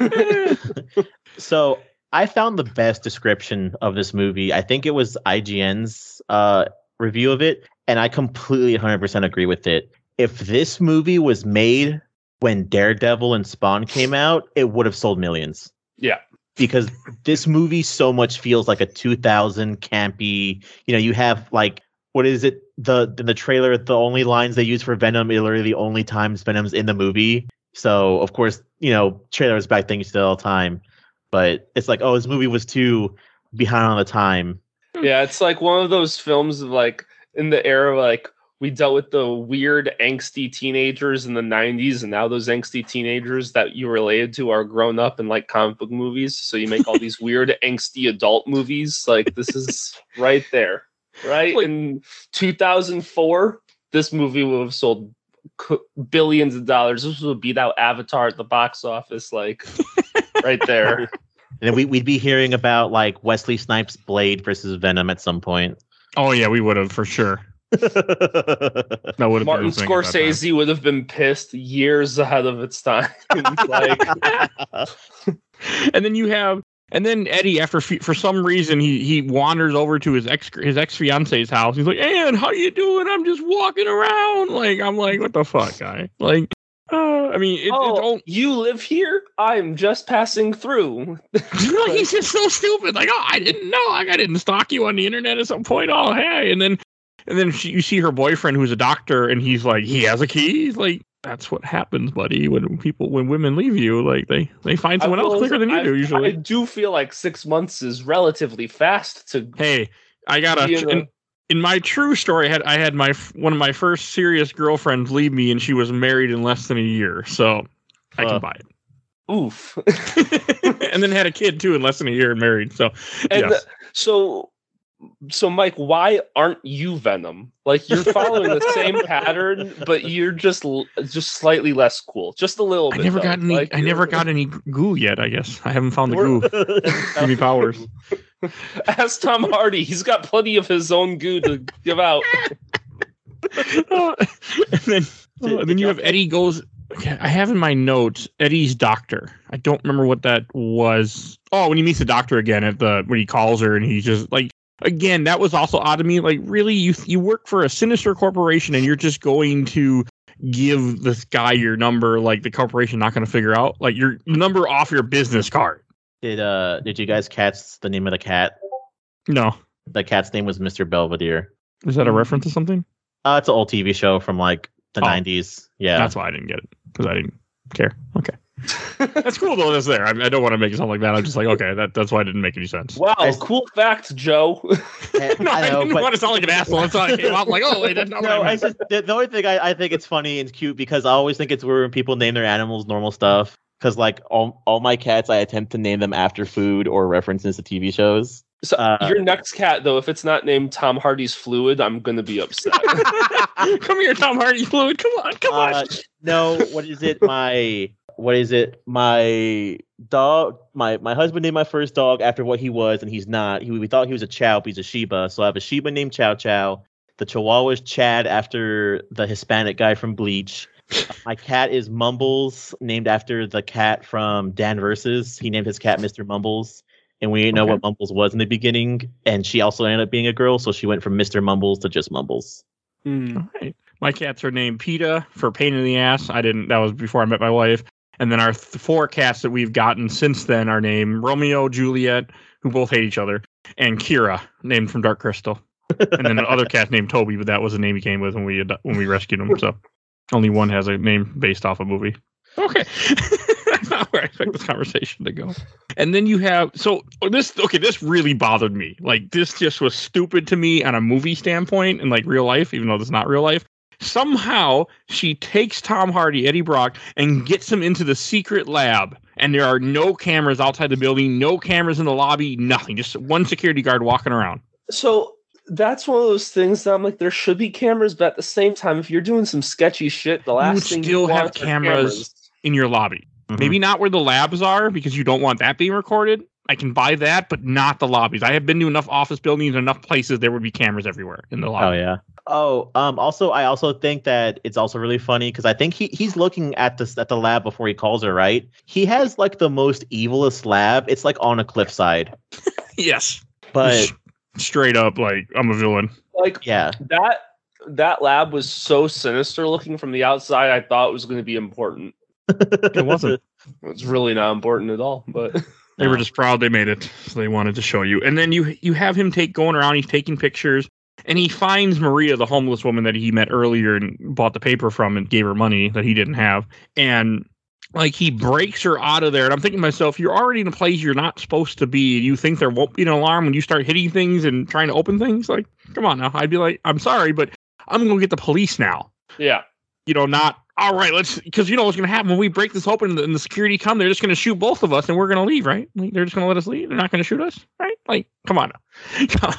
So I found the best description of this movie. I think it was IGN's uh, review of it, and I completely 100% agree with it. If this movie was made when Daredevil and Spawn came out, it would have sold millions. Yeah. Because this movie so much feels like a 2000 campy, you know, you have like, what is it? the in the trailer, the only lines they use for Venom are literally the only times Venom's in the movie. So of course, you know, trailers back things to all the time. But it's like, oh, this movie was too behind on the time. Yeah, it's like one of those films of like in the era like we dealt with the weird angsty teenagers in the 90s and now those angsty teenagers that you related to are grown up and like comic book movies. So you make all these weird angsty adult movies. Like this is right there right? Like- in 2004 this movie would have sold billions of dollars. This would beat out avatar at the box office like right there. And we, we'd be hearing about like Wesley Snipes' Blade versus Venom at some point. Oh yeah, we would have for sure. That would have martin been the thing at that time. scorsese would have been pissed years ahead of its time like and then you have and then Eddie after for some reason he he wanders over to his ex his ex fiance's house. He's like, "Ann, how you doing? I'm just walking around." Like I'm like, "What the fuck, guy?" Like, uh, I mean, it, oh, it you live here? I'm just passing through. don't. he's just so stupid. Like, oh, I didn't know. Like, I didn't stalk you on the internet at some point. Oh, hey, and then and then she, you see her boyfriend who's a doctor, and he's like, he has a key. He's like. That's what happens, buddy. When people, when women leave you, like they, they find someone else quicker than you I- do. Usually, I do feel like six months is relatively fast to. hey i got a in my true story I had i had my one of my first serious girlfriends leave me and she was married in less than a year so i Uh. can buy it. Oof. and then had a kid too in less than a year and married so and yes. so, so Mike, why aren't you Venom? Like you're following the same pattern, but you're just just slightly less cool, just a little i never though. got any Like, i never got any goo yet i guess i haven't found the goo give me powers Ask Tom Hardy. He's got plenty of his own goo to give out. Uh, and then oh, and then you have eddie goes okay, i have in my notes eddie's doctor i don't remember what that was oh when he meets the doctor again at the when he calls her and he's just like again that was also odd to me like really you you work for a sinister corporation and you're just going to give this guy your number like the corporation not going to figure out like your number off your business card Did uh did you guys catch the name of the cat? no The cat's name was Mr. Belvedere. is that a reference to something Uh, it's an old TV show from like the Oh. 90s. Yeah. that's why i didn't get it because i didn't care okay that's cool though that's there I, I don't want to make it sound like that i'm just like okay that, that's why it didn't make any sense Wow, I- cool fact, Joe. No, I, I know, didn't but want to sound like an asshole. That's why I came out like, oh wait, that's not no, what I I just the, the only thing I, I think it's funny and cute because I always think it's weird when people name their animals normal stuff. Because like all all my cats, I attempt to name them after food or references to TV shows. So Uh, your next cat, though, if it's not named Tom Hardy's Fluid, I'm gonna be upset. come here, Tom Hardy fluid. Come on, come Uh, on. no, what is it? My what is it? My dog. My my husband named my first dog after what he was, and he's not. He, we thought he was a Chow, but he's a Shiba. So I have a Shiba named Chow Chow. The Chihuahua is Chad after the Hispanic guy from Bleach. My cat is Mumbles, named after the cat from Dan Versus. He named his cat Mr. Mumbles. And we didn't know Okay. what Mumbles was in the beginning. And she also ended up being a girl, so she went from Mr. Mumbles to just Mumbles. Hmm. All right. My cats are named PETA for pain in the ass. I didn't. That was before I met my wife. And then our th- four cats that we've gotten since then are named Romeo, Juliet, who both hate each other, and Kira, named from Dark Crystal. And then the other cat named Toby, but that was the name he came with when we when we rescued him. So only one has a name based off a movie. Okay. That's not where I expect this conversation to go. And then you have so oh, this okay, this really bothered me. Like this just was stupid to me on a movie standpoint and like real life, even though this is not real life. Somehow she takes Tom Hardy, Eddie Brock, and gets him into the secret lab. And there are no cameras outside the building, no cameras in the lobby, nothing. Just one security guard walking around. So that's one of those things that I'm like, there should be cameras, but at the same time, if you're doing some sketchy shit, the last would thing still you have want are cameras. in your lobby. Mhm. Maybe not where the labs are because you don't want that being recorded. I can buy that, but not the lobbies. I have been to enough office buildings, enough places there would be cameras everywhere in the lobby. Oh yeah. Oh, um. Also, I also think that it's also really funny because I think he he's looking at this at the lab before he calls her. Right. He has like the most evilest lab. It's like on a cliffside. yes, But straight up, like I'm a villain. Like yeah, that that lab was so sinister looking from the outside. I thought it was going to be important. It wasn't. It's really not important at all. But They were just proud they made it, so they wanted to show you. And then you you have him take going around. He's taking pictures, and he finds Maria, the homeless woman that he met earlier and bought the paper from, and gave her money that he didn't have, and like he breaks her out of there. And I'm thinking to myself, you're already in a place you're not supposed to be. You think there won't be an alarm when you start hitting things and trying to open things? Like, come on now. I'd be like, I'm sorry, but I'm gonna get the police now. Yeah. You know, not all right. Let's because you know what's gonna happen when we break this open and the, and the security come. They're just gonna shoot both of us and we're gonna leave, right? Like, they're just gonna let us leave. They're not gonna shoot us, right? Like, come on.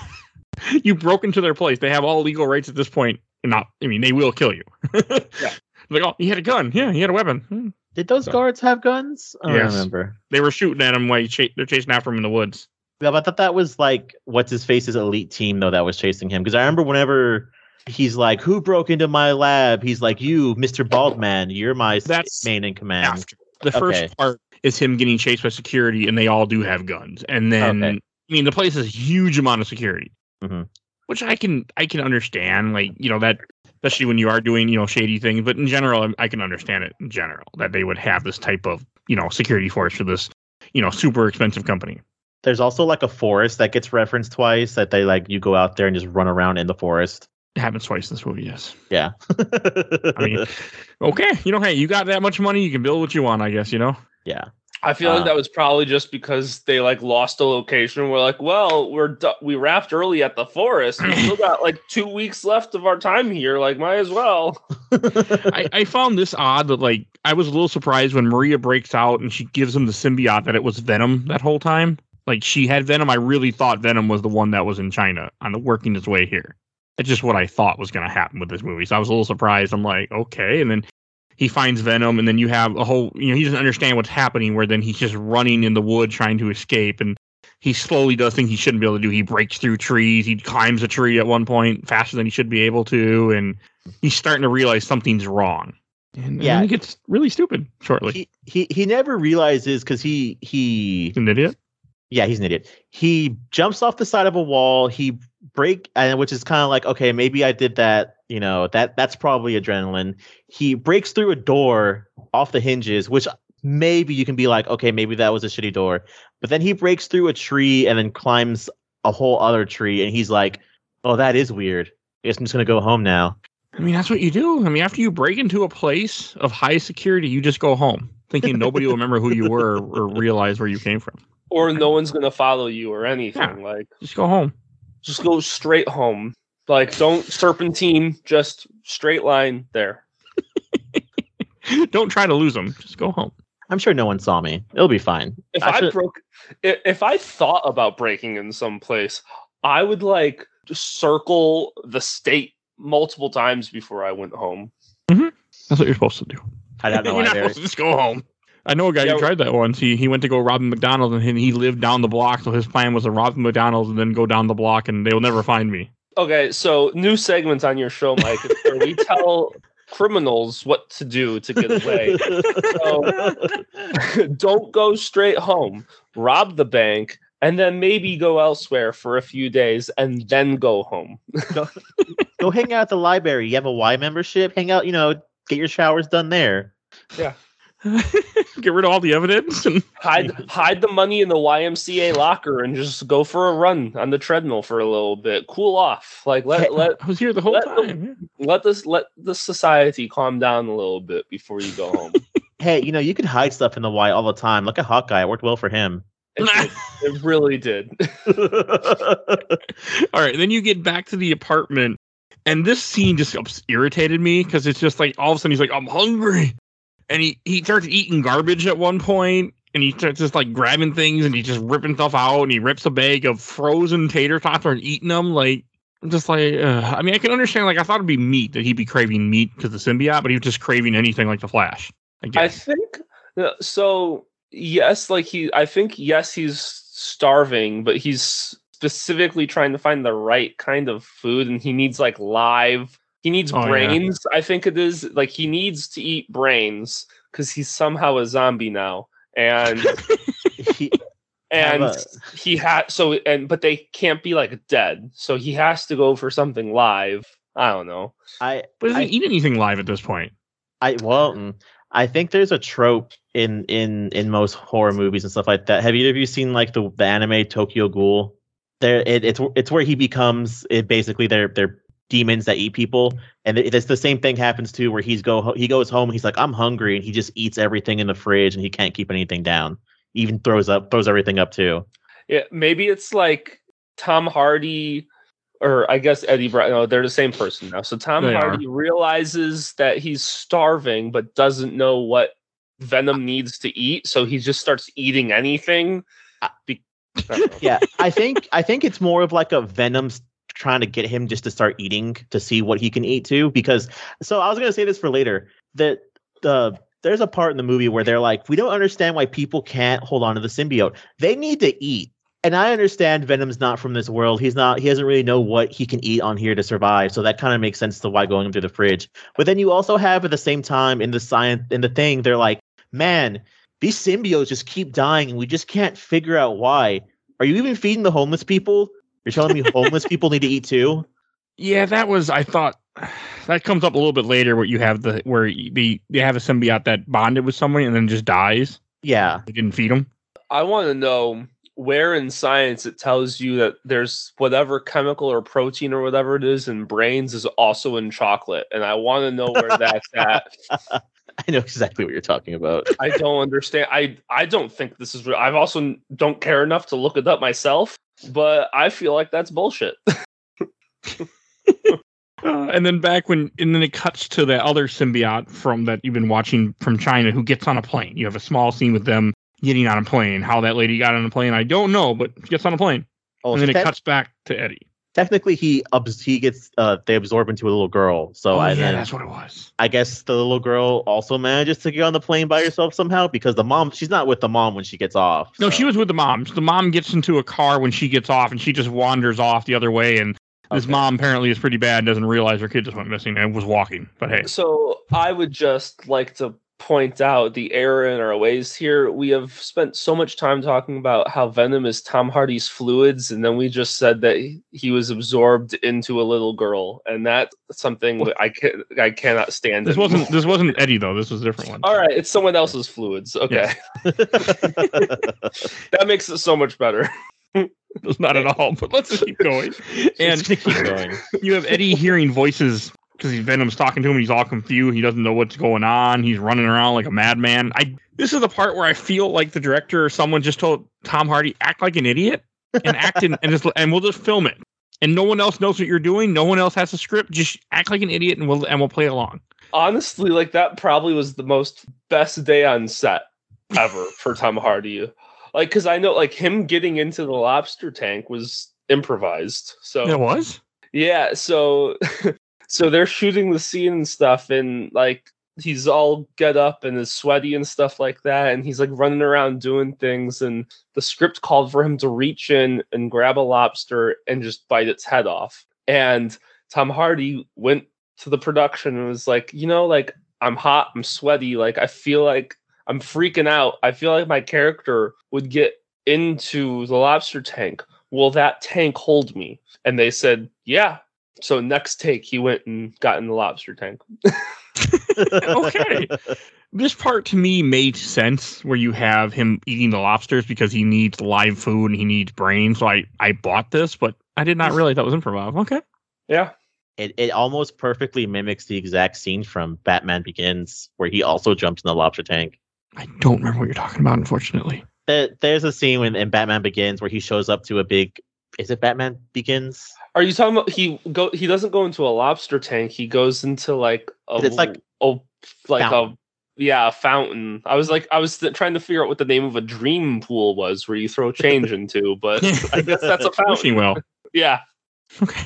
You broke into their place. They have all legal rights at this point. Not, I mean, they will kill you. Yeah. Like, oh, he had a gun. Yeah, he had a weapon. Hmm. Did those So- guards have guns? I Yes. remember. They were shooting at him while cha- they're chasing after him in the woods. Yeah, but I thought that was like what's his face's elite team though that was chasing him. Because I remember whenever he's like, "Who broke into my lab?" He's like, "You, Mister Baldman. You're my That's main in command." After the first part is him getting chased by security, and they all do have guns. And then, Okay. I mean, the place has a huge amount of security, Mhm. which I can I can understand. Like you know that, especially when you are doing you know shady things. But in general, I can understand it in general that they would have this type of you know security force for this you know super expensive company. There's also like a forest that gets referenced twice. That they like you go out there and just run around in the forest. It happens twice in this movie. Yes. Yeah. I mean, okay. You know, hey, you got that much money, you can build what you want. I guess you know. yeah. I feel Uh, like that was probably just because they like lost a location. We're like, well, we're du- we wrapped early at the forest. We still got like two weeks left of our time here. Like, might as well. I, I found this odd that like I was a little surprised when Maria breaks out and she gives him the symbiote that it was Venom that whole time. Like she had Venom. I really thought Venom was the one that was in China on the working its way here. That's just what I thought was going to happen with this movie. So I was a little surprised. I'm like, okay. And then he finds Venom, and then you have a whole, you know, he doesn't understand what's happening. Where then he's just running in the wood trying to escape, and he slowly does things he shouldn't be able to do. He breaks through trees. He climbs a tree at one point faster than he should be able to, and he's starting to realize something's wrong. And, and Yeah. then he gets really stupid shortly. he, he he never realizes because he he He's an idiot. yeah he's an idiot. He jumps off the side of a wall. He break and which is kind of like okay maybe I did that. You know that that's probably adrenaline. He breaks through a door off the hinges, which maybe you can be like okay maybe that was a shitty door. But then he breaks through a tree and then climbs a whole other tree and he's like oh that is weird. I guess I'm just gonna go home now. I mean, that's what you do. I mean, after you break into a place of high security, you just go home, thinking nobody will remember who you were or realize where you came from. Or no one's gonna follow you or anything. Like, Just go home. Just go straight home. Like, don't serpentine. Just straight line there. Don't try to lose them. Just go home. I'm sure no one saw me. It'll be fine. If I I, broke, if I thought about breaking in some place, I would like just circle the state multiple times before I went home. Mm-hmm. That's what you're supposed to do. I'd have no you're not supposed to just go home. I know a guy Yeah, who tried that once. He he went to go rob a McDonald's and he, he lived down the block. So his plan was to rob the McDonald's and then go down the block and they will never find me. Okay, so new segment on your show, Mike, where we tell criminals what to do to get away. so, Don't go straight home. Rob the bank and then maybe go elsewhere for a few days and then go home. Go hang out at the library. You have a Y membership. Hang out, you know, get your showers done there. Get rid of all the evidence and Hide hide the money in the YMCA locker and just go for a run on the treadmill for a little bit. Cool off. Like let let I was here the whole Let time. yeah. let this let the society calm down a little bit before you go home. Hey, you know, you can hide stuff in the Y all the time. Look at Hawkeye. It worked well for him. It, did. It really did. All right, then you get back to the apartment, and this scene just ups- irritated me because it's just like all of a sudden he's like, "I'm hungry," and he he starts eating garbage at one point, and he starts just like grabbing things and he's just ripping stuff out, and he rips a bag of frozen tater tots and eating them. Like, I'm just like, uh, I mean, I can understand. Like, I thought it'd be meat that he'd be craving meat because the symbiote, but he was just craving anything like the Flash. I I think uh, so. Yes, like he. I think yes, he's starving, but he's specifically trying to find the right kind of food, and he needs like live. He needs Oh, yeah. brains. I think it is like he needs to eat brains because he's somehow a zombie now, and He- and a- he had so and but they can't be like dead, so he has to go for something live. I don't know. I, but doesn't I- eat anything live at this point. I, well, mm, I think there's a trope in in in most horror movies and stuff like that. Have either of you seen like the the anime Tokyo Ghoul? there it, it's it's where he becomes it basically they're they're demons that eat people and it, it's the same thing happens too where he's go he goes home he's like i'm hungry and he just eats everything in the fridge and he can't keep anything down even throws up throws everything up too Yeah, maybe it's like Tom Hardy, or I guess Eddie Brown. No, they're the same person now. So Tom They Hardy realizes that he's starving, but doesn't know what Venom needs to eat, so he just starts eating anything. Be- I don't know. yeah i think i think it's more of like a venom's trying to get him just to start eating to see what he can eat too because so i was to say this for later that the there's a part in the movie where they're like we don't understand why people can't hold on to the symbiote. They need to eat. And i understand venom's not from this world. He's not he doesn't really know what he can eat on here to survive. So that kind of makes sense to why going through the fridge. But then you also have at the same time in the science in the thing they're like man these symbiotes just keep dying and we just can't figure out why. Are you even feeding the homeless people? You're telling me homeless people need to eat too? Yeah, that was. I thought that comes up a little bit later, where you have the where the you have a symbiote that bonded with somebody and then just dies. Yeah. They didn't feed him. I want to know where in science it tells you that there's whatever chemical or protein or whatever it is in brains is also in chocolate, and I want to know where that's at. I know exactly what you're talking about. I don't understand. I I don't think this is real. I've also don't care enough to look it up myself, but I feel like that's bullshit. Uh, and then back when, and then it cuts to the other symbiote from that you've been watching from China who gets on a plane. You have a small scene with them getting on a plane. How that lady got on a plane, I don't know, but she gets on a plane. Oh, and then it tec- cuts back to Eddie. Technically he abs- he gets uh they absorb into a little girl. So oh, I yeah, that's what it was. I guess the little girl also manages to get on the plane by herself somehow because the mom she's not with the mom when she gets off. No, so- she was with the mom. The mom gets into a car when she gets off, and she just wanders off the other way. And this Okay. mom apparently is pretty bad. Doesn't realize her kid just went missing and was walking. But hey, So I would just like to point out the error in our ways here. We have spent so much time talking about how Venom is Tom Hardy's fluids, and then we just said that he- he was absorbed into a little girl, and that's something that I can I cannot stand. this anymore. wasn't this wasn't Eddie though. This was a different one. All right, it's someone else's fluids. Okay, that makes it so much better. It was not at all. But let's just keep going. And Just keep going. you have Eddie hearing voices because Venom's talking to him. He's all confused. He doesn't know what's going on. He's running around like a madman. I this is the part where I feel like the director or someone just told Tom Hardy act like an idiot and act in, and just and we'll just film it. And no one else knows what you're doing. No one else has a script. Just act like an idiot and we'll and we'll play along. Honestly, like that probably was the most best day on set ever for Tom Hardy. Like, because I know, like him getting into the lobster tank was improvised. So It was. Yeah, so so they're shooting the scene and stuff, and like he's all get up and is sweaty and stuff like that, and he's like running around doing things, and the script called for him to reach in and grab a lobster and just bite its head off. And Tom Hardy went to the production and was like, you know, like I'm hot, I'm sweaty, like I feel like I'm freaking out. I feel like my character would get into the lobster tank. Will that tank hold me? And they said, yeah. So next take, he went and got in the lobster tank. Okay. This part to me made sense where you have him eating the lobsters because he needs live food and he needs brains. So I, I bought this, but I did not realize that was improv. Okay. Yeah. It it almost perfectly mimics the exact scene from Batman Begins where he also jumps in the lobster tank. I don't remember what you're talking about, unfortunately. There, there's a scene in, in Batman Begins where he shows up to a big. Is it Batman Begins? Are you talking about he go? He doesn't go into a lobster tank. He goes into like a It's like- oh like Fountain. a yeah a fountain. I was like I was th- trying to figure out what the name of a dream pool was where you throw change into, but I guess that's a Wishing fountain. well. Yeah. Okay.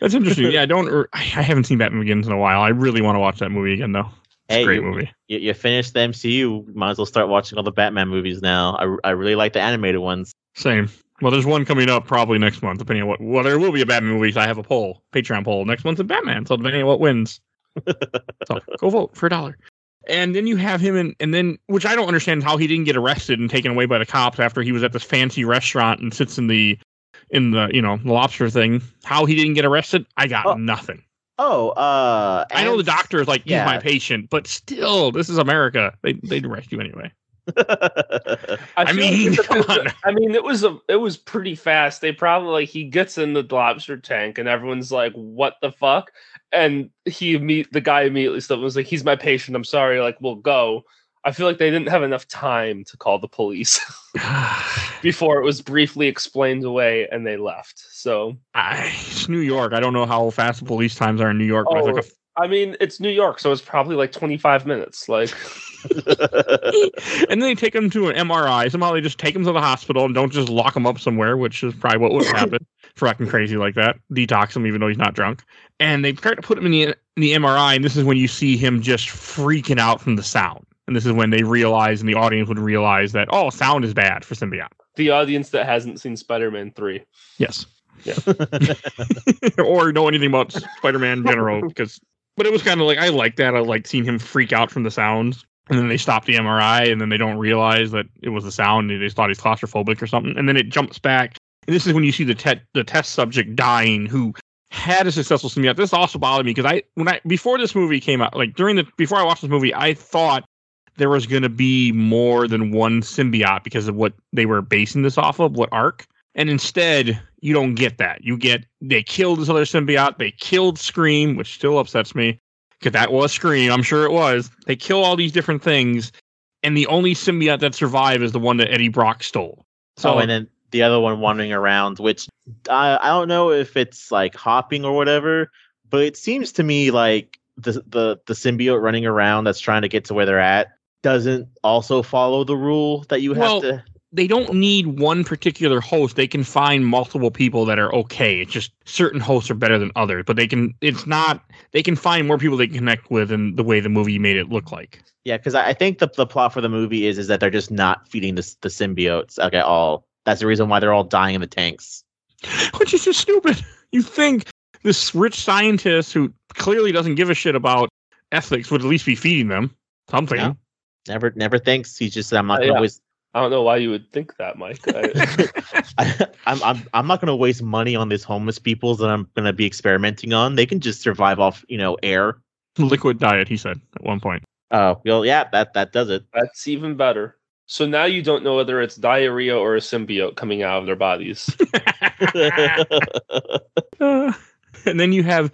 That's interesting. Yeah, I don't. er, I I haven't seen Batman Begins in a while. I really want to watch that movie again, though. It's Hey, a great you, movie. You, you finished the MCU. Might as well start watching all the Batman movies now. I, I really like the animated ones. Same. Well, there's one coming up probably next month, depending on what. Well, there will be a Batman movie. So I have a poll, Patreon poll. Next month's a Batman. So depending on what wins, so go vote for a dollar. And then you have him, in, and then which I don't understand how he didn't get arrested and taken away by the cops after he was at this fancy restaurant and sits in the in the you know the lobster thing. How he didn't get arrested, I got Oh, nothing. Oh, uh, I know the doctor is like he's my patient, but still, this is America. They they'd arrest you anyway. I, I mean, like come it was- on. I mean, it was a it was pretty fast. They probably like he gets in the lobster tank, and everyone's like, "What the fuck?" And he meet the guy immediately stopped and was like, "He's my patient. I'm sorry. Like, we'll go." I feel like they didn't have enough time to call the police before it was briefly explained away, and they left. So, I, it's New York. I don't know how fast the police times are in New York. But oh, I Oh, mean, it's New York, so it's probably like 25 minutes. Like, and then they take him to an MRI. Somehow they just take him to the hospital and don't just lock him up somewhere, which is probably what would happen for acting crazy like that. Detox him even though he's not drunk. And they try to put him in the in the MRI, and this is when you see him just freaking out from the sound. And this is when they realize, and the audience would realize that oh, sound is bad for symbiote. the audience that hasn't seen Spider Man 3. Yes. Yeah. or know anything about Spider-Man in general because but it was kind of like I like that. I like seeing him freak out from the sounds. And then they stop the MRI and then they don't realize that it was the sound. And They thought he's claustrophobic or something. And then it jumps back. And this is when you see the te- the test subject dying who had a successful symbiote. This also bothered me because I when I before this movie came out, like during the before I watched this movie, I thought there was going to be more than one symbiote because of what they were basing this off of, what arc. And instead, you don't get that. You get they killed this other symbiote. They killed Scream, which still upsets me because that was Scream. I'm sure it was. They kill all these different things, and the only symbiote that survived is the one that Eddie Brock stole. So oh, and then the other one wandering around, which I I don't know if it's like hopping or whatever, but it seems to me like the the the symbiote running around that's trying to get to where they're at doesn't also follow the rule that you have Well, to. They don't need one particular host. They can find multiple people that are okay. It's just certain hosts are better than others, but they can. It's not. They can find more people they can connect with, in the way the movie made it look like. Yeah, because I I think the the plot for the movie is is that they're just not feeding the the symbiotes like at all. That's the reason why they're all dying in the tanks. which is just stupid. You think this rich scientist who clearly doesn't give a shit about ethics would at least be feeding them something. Yeah. Never never thinks. He's just I'm not Uh, gonna yeah. waste. I don't know why you would think that, Mike. I, I, I'm I'm I'm not gonna waste money on these homeless people that I'm gonna be experimenting on. They can just survive off you know air. Liquid diet, he said at one point. Oh well, yeah, that that does it. that's even better. So now you don't know whether it's diarrhea or a symbiote coming out of their bodies. Uh, and then you have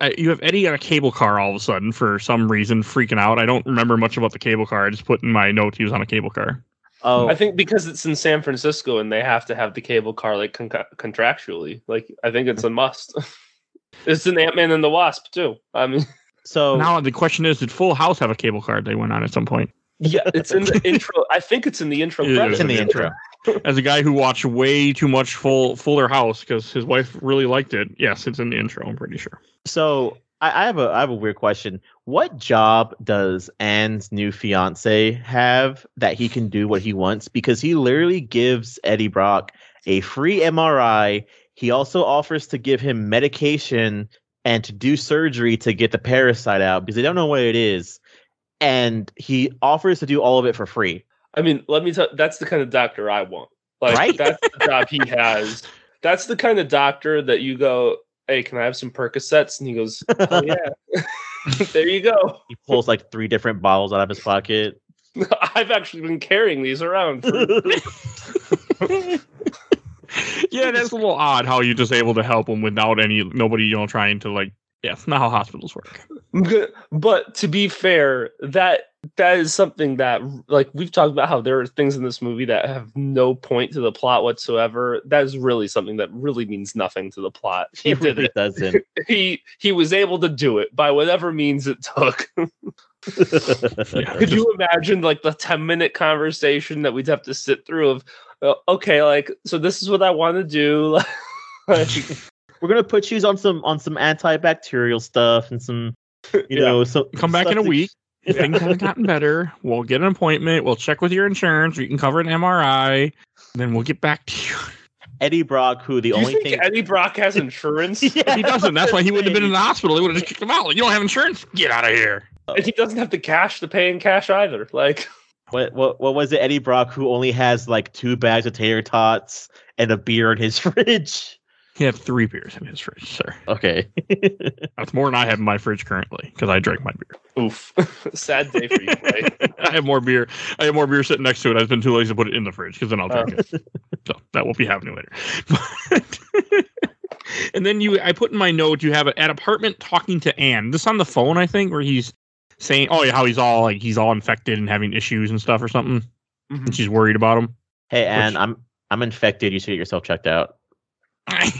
uh, you have Eddie on a cable car all of a sudden for some reason freaking out. I don't remember much about the cable car. I just put in my note he was on a cable car. Oh, I think because it's in San Francisco and they have to have the cable car like con- contractually. Like I think it's a must. it's an Ant Man and the Wasp too. I mean, so Now the question is, did Full House have a cable car they went on at some point? yeah, it's in the intro. I think it's in the intro. It is credits. it's in the intro. As a guy who watched way too much Full Fuller House because his wife really liked it, yes, it's in the intro. I'm pretty sure. So I, I have a I have a weird question. What job does Anne's new fiance have that he can do what he wants? Because he literally gives Eddie Brock a free MRI. He also offers to give him medication and to do surgery to get the parasite out because they don't know what it is. And he offers to do all of it for free. I mean, let me tell. That's the kind of doctor I want. Like Right? that's the job he has. That's the kind of doctor that you go, "Hey, can I have some Percocets?" And he goes, "Oh yeah." there you go. He pulls like three different bottles out of his pocket. I've actually been carrying these around. For, yeah, that's a little odd how you're just able to help him without any nobody, you know, trying to like. Yeah, it's not how hospitals work. but to be fair, that that is something that like we've talked about how there are things in this movie that have no point to the plot whatsoever. That is really something that really means nothing to the plot. He It did really it. doesn't. He he was able to do it by whatever means it took. Could you imagine like the 10 minute conversation that we'd have to sit through of uh, okay, like so this is what I want to do. like, We're gonna put you on some on some antibacterial stuff and some you Yeah. know so Come back in a week. If things haven't gotten better, we'll get an appointment. We'll check with your insurance. We can cover an MRI. Then we'll get back to you. Eddie Brock, who the do you only think thing Eddie Brock has insurance? Yeah, He doesn't. That's why he wouldn't have been in the hospital. They would have just kicked him out. Like, you don't have insurance. Get out of here. Uh, and he doesn't have the cash to pay in cash either. Like What what what was it? Eddie Brock, who only has like two bags of tater tots and a beer in his fridge. He had three beers in his fridge, sir. Okay. That's more than I have in my fridge currently because I drank my beer. Oof. Sad day for you, right? I have more beer. I have more beer sitting next to it. I've been too lazy to put it in the fridge because then I'll drink it. Oh. So that won't be happening later. But- and then you, I put in my note, you have it at apartment talking to Anne. This on the phone, I think, where he's saying, "Oh yeah, how he's all like he's all infected and having issues and stuff or something." Mm-hmm. And she's worried about him. hey, Anne, Which- I'm I'm infected. You should get yourself checked out.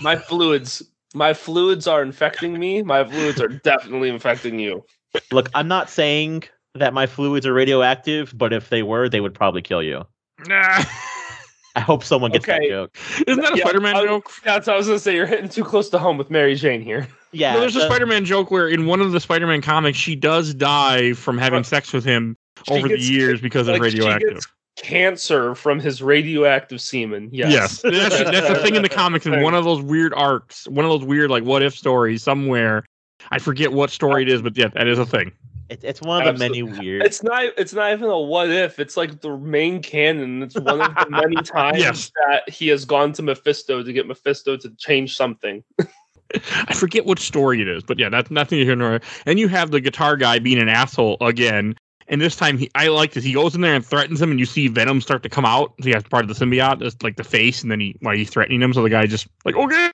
My fluids, my fluids are infecting me. My fluids are definitely infecting you. Look, I'm not saying that my fluids are radioactive, but if they were, they would probably kill you. Nah. I hope someone gets that joke. Isn't that a Yeah, Spider-Man I- joke? That's what I was gonna say. You're hitting too close to home with Mary Jane here. Yeah, no, there's a Spider-Man joke where in one of the Spider-Man comics, she does die from having Right. sex with him over gets- the years because of like, she radioactive. gets cancer from his radioactive semen. Yes. Yes, that's, that's the thing in the comics. In one of those weird arcs, one of those weird like what if stories somewhere. I forget what story it is, but yeah, that is a thing. It, it's one of the many weird. It's not. It's not even a what if. It's like the main canon. It's one of the many times Yes. that he has gone to Mephisto to get Mephisto to change something. I forget which story it is, but yeah, that's nothing here nor. And you have the guitar guy being an asshole again. And this time, he I like this. He goes in there and threatens him, and you see Venom start to come out. So he has part of the symbiote, it's like the face, and then he while he's threatening him, so the guy just like okay.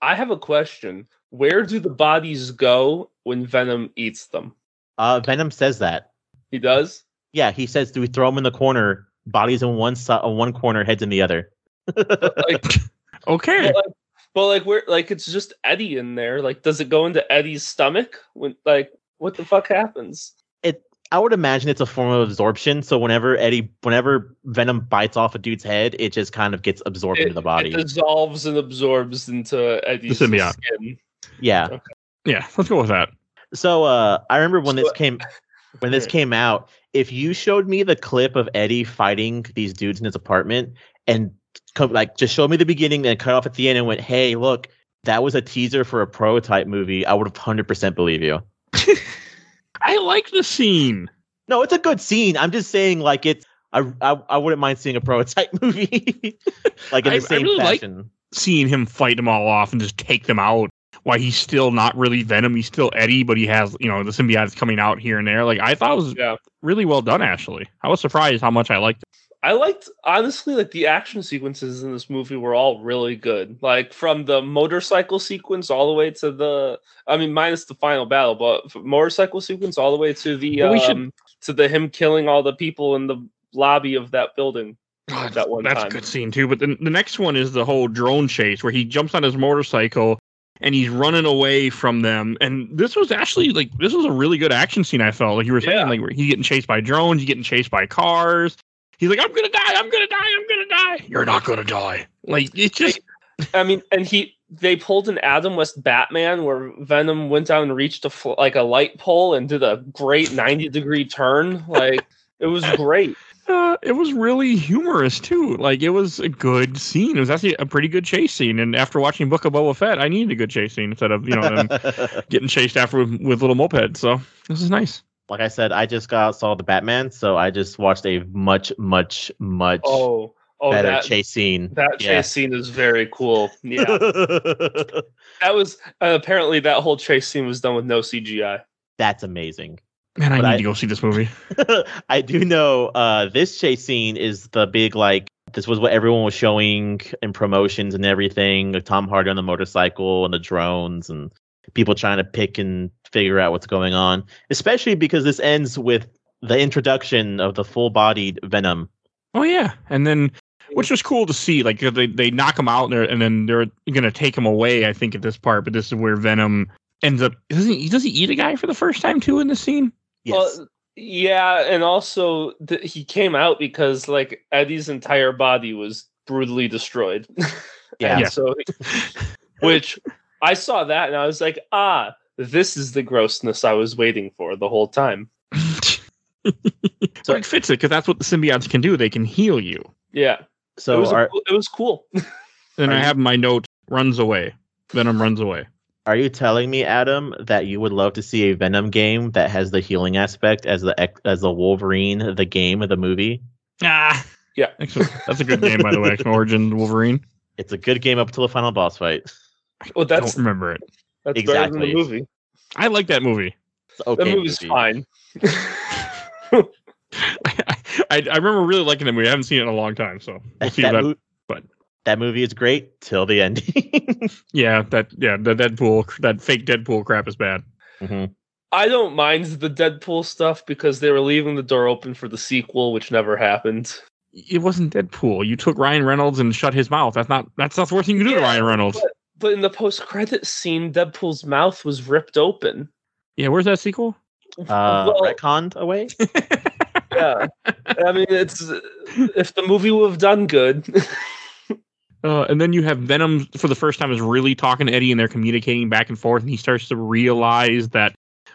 I have a question. Where do the bodies go when Venom eats them? uh, Venom says that. He does. Yeah, he says, "Do we throw them in the corner? Bodies in one side, on one corner, heads in the other." Like, Okay. but like, but like, where? Like, it's just Eddie in there. Like, does it go into Eddie's stomach? When like, what the fuck happens? I would imagine it's a form of absorption. So whenever Eddie, whenever Venom bites off a dude's head, it just kind of gets absorbed into the body. It dissolves and absorbs into Eddie's skin. yeah. Yeah, let's go with that. So uh, I remember when this came, when this came out. If you showed me the clip of Eddie fighting these dudes in his apartment and co- like just showed me the beginning and cut off at the end and went, "Hey, look, that was a teaser for a prototype movie," I would have hundred percent believe you. I like the scene. No, it's a good scene. I'm just saying, like it's. I, I, I wouldn't mind seeing a prototype movie, like in the I same really like- fashion. Seeing him fight them all off and just take them out. Why he's still not really Venom. He's still Eddie, but he has you know the symbiote is coming out here and there. Like I thought it was Yeah. really well done. Actually, I was surprised how much I liked it. I liked honestly like the action sequences in this movie were all really good. Like from the motorcycle sequence all the way to the I mean minus the final battle, but motorcycle sequence all the way to the we should- um to the him killing all the people in the lobby of that building. that one That's time. a good scene too. But the, the next one is the whole drone chase where he jumps on his motorcycle and he's running away from them. And this was actually like this was a really good action scene. I felt like you were saying Yeah. like he's getting chased by drones, he's getting chased by cars. He's like, I'm gonna die, I'm gonna die, I'm gonna die. You're not gonna die. Like it's just I mean, and he they pulled an Adam West Batman where Venom went down and reached a fl- like a light pole and did a great ninety degree turn. Like it was great. uh, it was really humorous too. Like it was a good scene. It was actually a pretty good chase scene. And after watching Book of Boba Fett, I needed a good chase scene instead of you know them getting chased after with, with little mopeds. So this is nice. Like I said, I just got saw the Batman, so I just watched a much, much, much Oh, oh, better that chase scene. that chase scene is very cool. Yeah, that was uh, apparently that whole chase scene was done with no CGI. That's amazing. Man, I But need I- to go see this movie. I do know uh, this chase scene is the big like this was what everyone was showing in promotions and everything. Like Tom Hardy on the motorcycle and the drones and people trying to pick and figure out what's going on. Especially because this ends with the introduction of the full-bodied Venom. Oh yeah, and then which was cool to see. Like they they knock him out and, they're, and then they're gonna take him away. I think at this part, but this is where Venom ends up. Doesn't he? Does he eat a guy for the first time too in this scene? Yes. Well, yeah, and also th- he came out because like Eddie's entire body was brutally destroyed. Yeah. Yeah. So, which I saw that and I was like, ah, this is the grossness I was waiting for the whole time. so it fits it because that's what the symbiotes can do. They can heal you. Yeah, it so was are cool- it was cool. then I have my note: runs away. Venom runs away. are you telling me, Adam, that you would love to see a Venom game that has the healing aspect as the as the Wolverine, the game of the movie? Ah, Yeah. That's a good game by the way. X Men Origins Wolverine. It's a good game up till the final boss fight. Well, I that's don't remember it. that's better than the movie. I like that movie. It's an okay the movie's movie. fine. I, I, I remember really liking that movie. I haven't seen it in a long time, so we'll see that, that. mo- but- that movie is great till the ending. Yeah, that yeah, the Deadpool, that fake Deadpool crap is bad. Mhm. I don't mind the Deadpool stuff because they were leaving the door open for the sequel, which never happened. It wasn't Deadpool. You took Ryan Reynolds and shut his mouth. That's not that's not the worst thing you can do to Ryan Reynolds. But in the post-credit scene, Deadpool's mouth was ripped open. Yeah, where's that sequel? Uh, Well- retconned away. Yeah, I mean, it's if the movie would have done good. Uh, and then you have Venom for the first time is really talking to Eddie and they're communicating back and forth, and he starts to realize that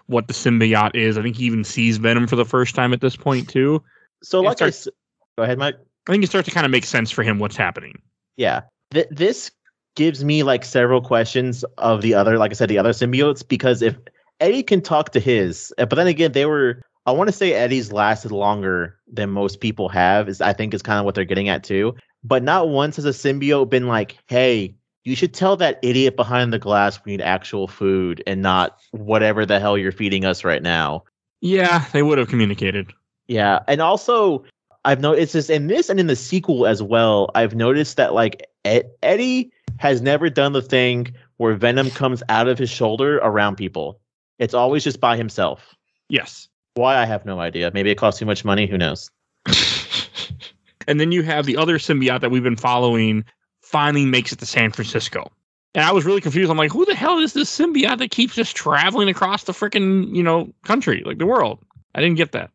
what the symbiote is. I think he even sees Venom for the first time at this point too. So, Yeah, like I start- go ahead, Mike. I think it starts to kind of make sense for him what's happening. Yeah, Th- this gives me like several questions of the other, like I said, the other symbiotes. Because if Eddie can talk to his, uh, but then again, they were. I want to say Eddie's lasted longer than most people have. Is I think is kind of what they're getting at too. But not once has a symbiote been like, "Hey, you should tell that idiot behind the glass we need actual food and not whatever the hell you're feeding us right now." Yeah, they would have communicated. Yeah, and also I've noticed this in this and in the sequel as well. I've noticed that like Ed- Eddie has never done the thing where Venom comes out of his shoulder around people. It's always just by himself. Yes. Why I have no idea. Maybe it costs too much money. Who knows? and then you have the other symbiote that we've been following finally makes it to San Francisco. And I was really confused. I'm like, who the hell is this symbiote that keeps just traveling across the freaking, you know, country, like the world? I didn't get that.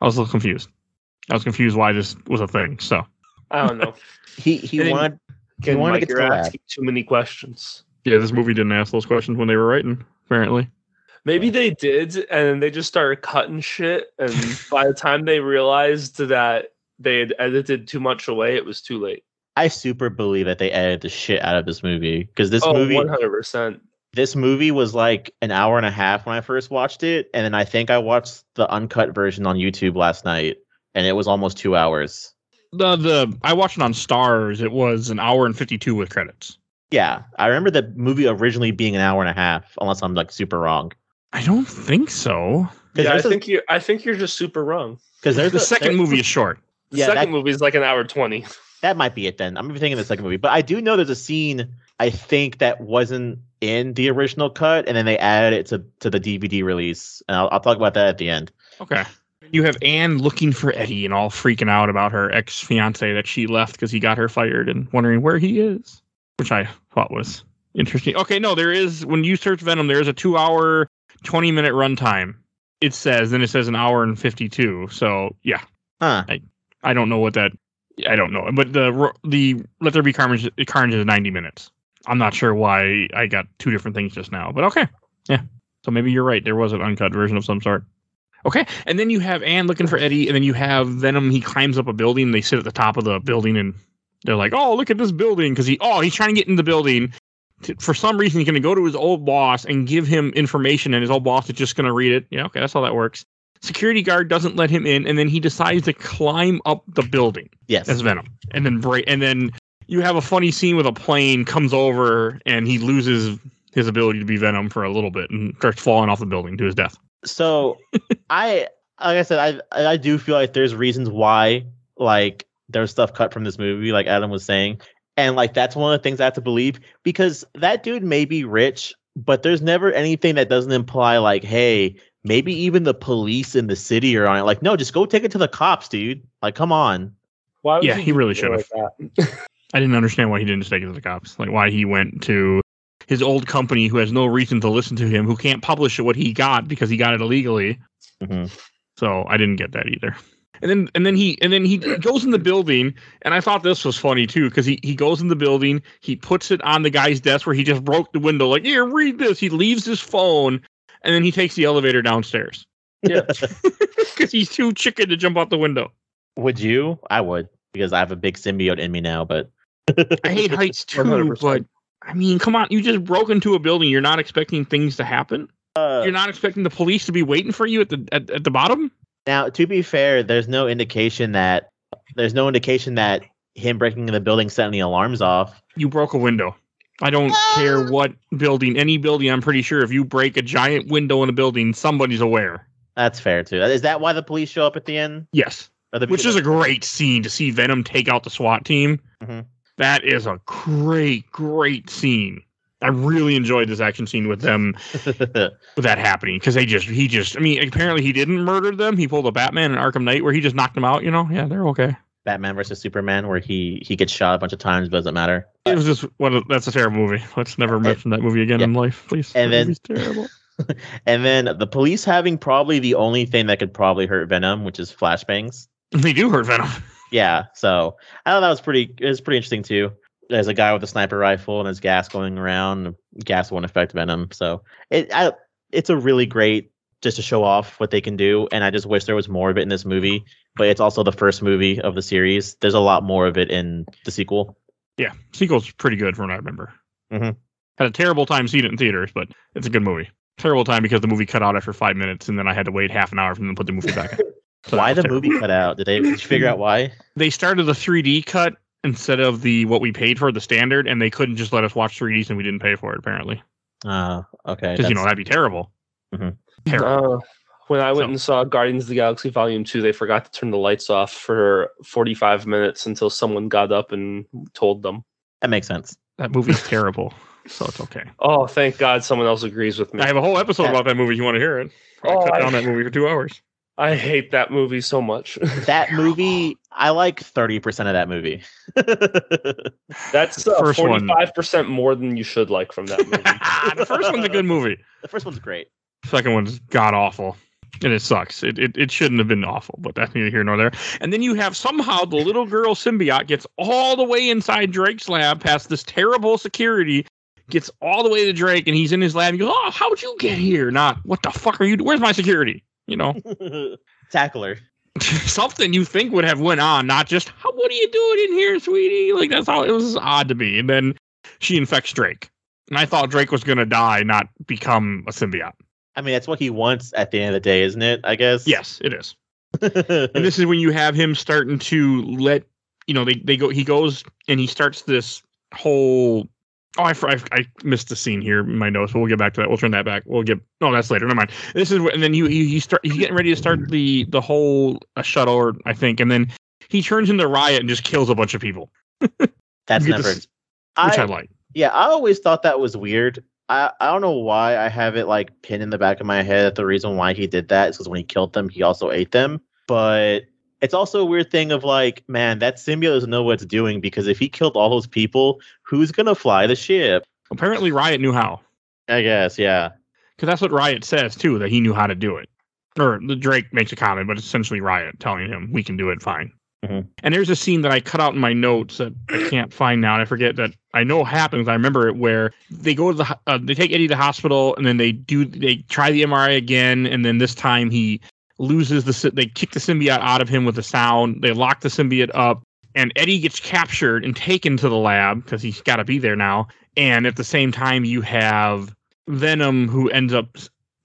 I was a little confused. I was confused why this was a thing. So I don't know. He he And wanted he Again, wanted to Mike, get you're the lab. asking too many questions. yeah, this movie didn't ask those questions when they were writing, apparently. Maybe they did, and then they just started cutting shit. And by the time they realized that they had edited too much away, it was too late. I super believe that they edited the shit out of this movie because this oh, movie 100%. this movie was like an hour and a half when I first watched it, and then I think I watched the uncut version on YouTube last night, and it was almost two hours. The the I watched it on Starz. It was an hour and fifty two with credits. Yeah, I remember the movie originally being an hour and a half, unless I'm like super wrong. I don't think so. Yeah, I think you. I think you're just super wrong. Because there's The a- second there- movie is short. The Yeah, second that- movie is like an hour twenty. That might be it then. I'm thinking the second movie, but I do know there's a scene I think that wasn't in the original cut, and then they added it to to the DVD release, and I'll, I'll talk about that at the end. Okay. You have Anne looking for Eddie and all freaking out about her ex fiance that she left because he got her fired and wondering where he is, which I thought was interesting. Okay, no, there is when you search Venom, there is a two hour, twenty minute runtime. It says, then it says an hour and fifty two. So yeah, Huh? I don't know what that. I don't know, but the the Let There Be Carnage, Carnage is ninety minutes. I'm not sure why I got two different things just now, but okay, yeah. So maybe you're right. There was an uncut version of some sort. Okay, and then you have Anne looking for Eddie, and then you have Venom. He climbs up a building. They sit at the top of the building, and they're like, "Oh, look at this building!" Because he, oh, he's trying to get in the building. For some reason, he's going to go to his old boss and give him information, and his old boss is just going to read it. Yeah, okay, that's how that works. Security guard doesn't let him in, and then he decides to climb up the building Yes. as Venom, and then break, and then you have a funny scene with a plane comes over, and he loses his ability to be Venom for a little bit and starts falling off the building to his death. So I like I said, I I do feel like there's reasons why like there's stuff cut from this movie, like Adam was saying. And like that's one of the things I have to believe because that dude may be rich, but there's never anything that doesn't imply like, hey, maybe even the police in the city are on it. Like, no, just go take it to the cops, dude. Like, come on. Why? Yeah, you he do really something like? I didn't understand why he didn't just take it to the cops. Like why he went to his old company who has no reason to listen to him, who can't publish what he got because he got it illegally. Mhm. So I didn't get that either. And then and then he and then he goes in the building, and I thought this was funny too because he he goes in the building, he puts it on the guy's desk where he just broke the window. Like here, read this. He leaves his phone, and then he takes the elevator downstairs Yeah. because he's too chicken to jump out the window. Would you? I would because I have a big symbiote in me now. But I hate heights too, 100%. but I mean, come on, you just broke into a building. You're not expecting things to happen. uh, You're not expecting the police to be waiting for you at the at, at the bottom. now, to be fair, there's no indication that there's no indication that him breaking in the building set any alarms off. You broke a window. I don't care what building, any building. I'm pretty sure if you break a giant window in a building, somebody's aware. That's fair too. Is that why the police show up at the end? Yes, which is a great scene to see Venom take out the SWAT team. Mhm. That is a great, great scene. I really enjoyed this action scene with them with that happening because they just he just I mean apparently he didn't murder them. He pulled a Batman and Arkham Knight where he just knocked them out. You know, yeah, they're okay. Batman versus Superman, where he he gets shot a bunch of times, but doesn't matter. It was just what a, that's a terrible movie. Let's never uh, mention that movie again yeah. in life, please. And That then- terrible. And then the police having probably the only thing that could probably hurt Venom, which is flashbangs. They do hurt Venom. Yeah, so I thought that was pretty. It was pretty interesting too. There's a guy with a sniper rifle and his gas going around. Gas won't affect Venom, so it I, it's a really great just to show off what they can do. And I just wish there was more of it in this movie. But it's also the first movie of the series. There's a lot more of it in the sequel. Yeah, sequel's pretty good from what I remember. Mhm. Had a terrible time seeing it in theaters, but it's a good movie. Terrible time because the movie cut out after five minutes, and then I had to wait half an hour for them to put the movie back. in. So why the movie cut out? Did they did you figure out why? They started the 3D cut instead of the what we paid for the standard, and they couldn't just let us watch 3ds, and we didn't pay for it apparently Uh, okay. because you know that'd be terrible. Mhm. Terrible. Uh, when I went So- and saw Guardians of the Galaxy Volume 2, they forgot to turn the lights off for 45 minutes until someone got up and told them. that makes sense. That movie's terrible, so it's okay. Oh, thank God someone else agrees with me. I have a whole episode about that movie. You want to hear it? I Oh, cut I- down that movie for two hours. I hate that movie so much. That movie, I like thirty percent of that movie. That's uh, First 45% more than you should like from that movie. the first one's a good movie. the first one's great. Second one's god awful. And it sucks. It, it it shouldn't have been awful, but that's neither here nor there. And then you have somehow the little girl symbiote gets all the way inside Drake's lab past this terrible security, gets all the way to Drake, and he's in his lab. And he goes, "Oh, how'd you get here?" Not what the fuck are you? do- Where's my security? You know, Tackler. something you think would have went on, not just how, what are you doing in here, sweetie? Like that's how it was odd to me. And then she infects Drake, and I thought Drake was gonna die, not become a symbiote. I mean, that's what he wants at the end of the day, isn't it? I guess. Yes, it is. and this is when you have him starting to let you know they, they go he goes and he starts this whole oh I, I I missed the scene here in my notes but we'll get back to that we'll turn that back we'll get no that's later never mind this is and then he he, he start he's getting ready to start the the whole uh, shuttle or I think and then he turns into riot and just kills a bunch of people that's never. this- which I, I, like yeah, I always thought that was weird. I, I don't know why I have it like pinned in the back of my head that the reason why he did that is because when he killed them, he also ate them. But it's also a weird thing of like, man, that symbiote doesn't know what it's doing because if he killed all those people, who's gonna fly the ship? apparently riot knew how I guess, yeah. because that's what riot says too that he knew how to do it or the Drake makes a comment but it's essentially riot telling him we can do it fine Mhm. And there's a scene that I cut out in my notes that I can't find now. And I forget that I know happens. I remember it where they go to the uh, they take Eddie to the hospital and then they do they try the MRI again and then this time he loses the they kick the symbiote out of him with a sound. They lock the symbiote up and Eddie gets captured and taken to the lab because he's got to be there now. And at the same time you have Venom who ends up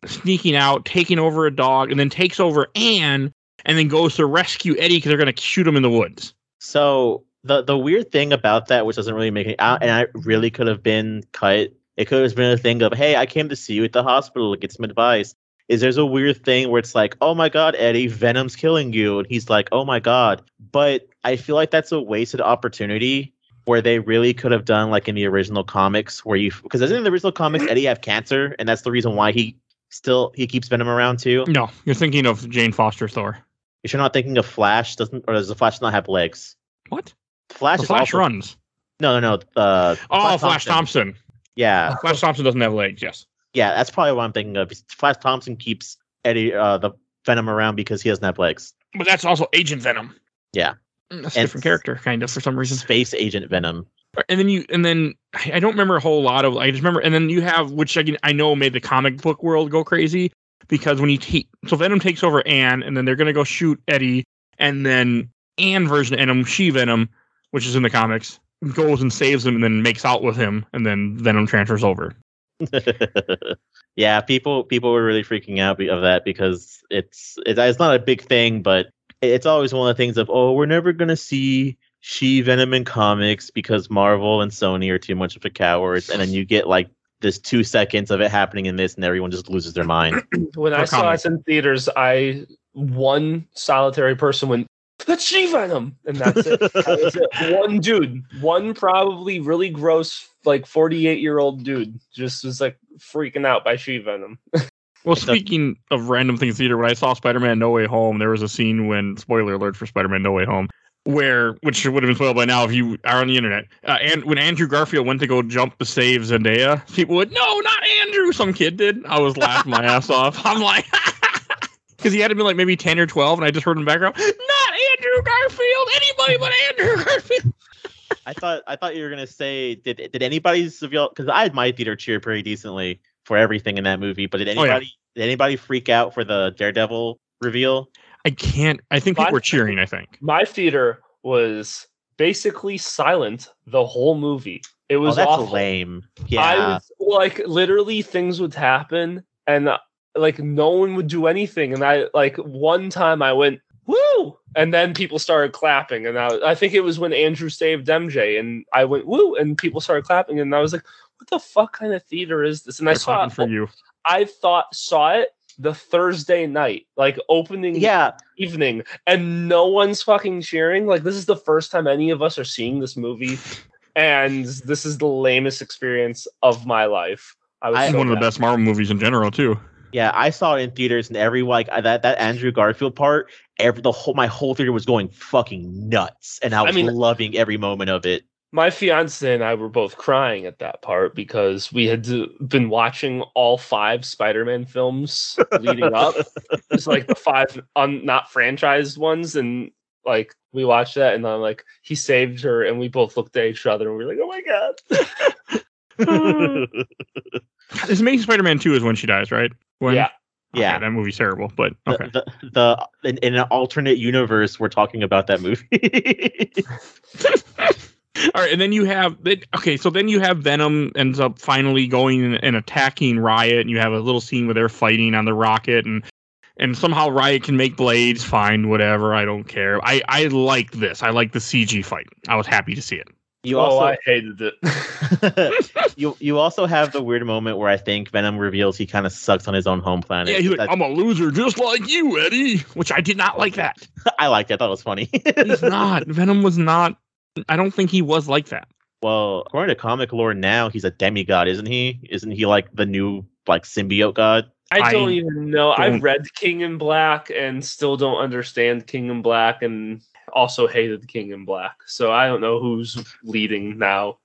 sneaking out, taking over a dog, and then takes over Anne and then goes to rescue Eddie because they're going to shoot him in the woods. So the the weird thing about that, which doesn't really make any, uh, and I really could have been cut. It could have been a thing of, hey, I came to see you at the hospital to get some advice. Is there's a weird thing where it's like, oh my god, Eddie, Venom's killing you, and he's like, oh my god. But I feel like that's a wasted opportunity where they really could have done like in the original comics, where you because doesn't in the original comics Eddie have cancer, and that's the reason why he still he keeps Venom around too. No, you're thinking of Jane Foster Thor. If you're not thinking of Flash, doesn't or does the Flash not have legs? What? Flash The Flash also, runs. No, no, no. Uh, Oh, Flash Thompson. Yeah, Flash Thompson doesn't have legs. Yes. Yeah, that's probably what I'm thinking of. Flash Thompson keeps Eddie uh, the Venom around because he doesn't have legs. But that's also Agent Venom. Yeah. Mm, That's a And- different character, kind of, for some reason. Space Agent Venom. And then you, and then I I don't remember a whole lot of. I just remember, and then you have, which I, I know made the comic book world go crazy because when he te- so Venom takes over Anne, and then they're gonna go shoot Eddie, and then Anne version of Venom, she Venom, which is in the comics, goes and saves him, and then makes out with him, and then Venom transfers over. yeah, people people were really freaking out of that because it's it's it's not a big thing, but it's always one of the things of oh we're never gonna see She Venom in comics because Marvel and Sony are too much of a cowards, and then you get like this two seconds of it happening in this, and everyone just loses their mind. When I Or saw it in theaters, I one solitary person went, "That's She Venom," and that's it. That was it. One dude, one probably really gross, like forty-eight year old dude, just was like freaking out by She Venom. Well, speaking of random things theater, when I saw Spider-Man No Way Home, there was a scene when spoiler alert for Spider-Man No Way Home, where which would have been spoiled by now if you are on the internet. Uh, and when Andrew Garfield went to go jump to save Zendaya, people would no, not Andrew. Some kid did. I was laughing my ass off. I'm like. Because he had to be like maybe 10 or 12, and I just heard in the background, not Andrew Garfield, anybody but Andrew Garfield. I thought I thought you were gonna say did did anybody reveal because I had my theater cheer pretty decently for everything in that movie, but did Oh, yeah. anybody did anybody freak out for the Daredevil reveal? I can't. I think people Fine. were cheering, I think. My theater was basically silent the whole movie. It Oh, was that's awful. lame. Yeah, I was like literally things would happen and uh, like no one would do anything and I like one time I went woo and then people started clapping and I, I think it was when Andrew saved MJ and I went woo and people started clapping and I was like what the fuck kind of theater is this and I They're saw clapping for you. I thought saw it the Thursday night like opening yeah. evening and no one's fucking cheering. Like this is the first time any of us are seeing this movie, and this is the lamest experience of my life. I was I- so One of the best Marvel movies in general, too. Yeah, I saw it in theaters, and every like that that Andrew Garfield part, every the whole my whole theater was going fucking nuts, and I I was mean- loving every moment of it. My fiance and I were both crying at that part because we had been watching all five Spider-Man films leading up. It's like the five un, not franchised ones, and like we watched that, and I'm like, he saved her, and we both looked at each other, and we were like, oh my god. It's Amazing Spider-Man 2 is when she dies, right? When? Yeah. Okay, Yeah. that movie's terrible, but okay. the, the, the in, in an alternate universe, we're talking about that movie. All right, and then you have okay, so then you have Venom ends up finally going and, and attacking Riot, and you have a little scene where they're fighting on the rocket, and and somehow Riot can make blades. Fine, whatever, I don't care. I I like this. I like the CG fight. I was happy to see it. You oh, also I hated it. you you also have the weird moment where I think Venom reveals he kind of sucks on his own home planet. Yeah, he's like, I'm a loser just like you, Eddie, which I did not oh, like that. I liked it. I thought it was funny. He's not. Venom was not. I don't think he was like that. well, according to comic lore, now he's a demigod, isn't he? Isn't he like the new like symbiote god? I don't I even know. I don't- read King in Black and still don't understand King in Black and also hated the King in Black. So I don't know who's leading now.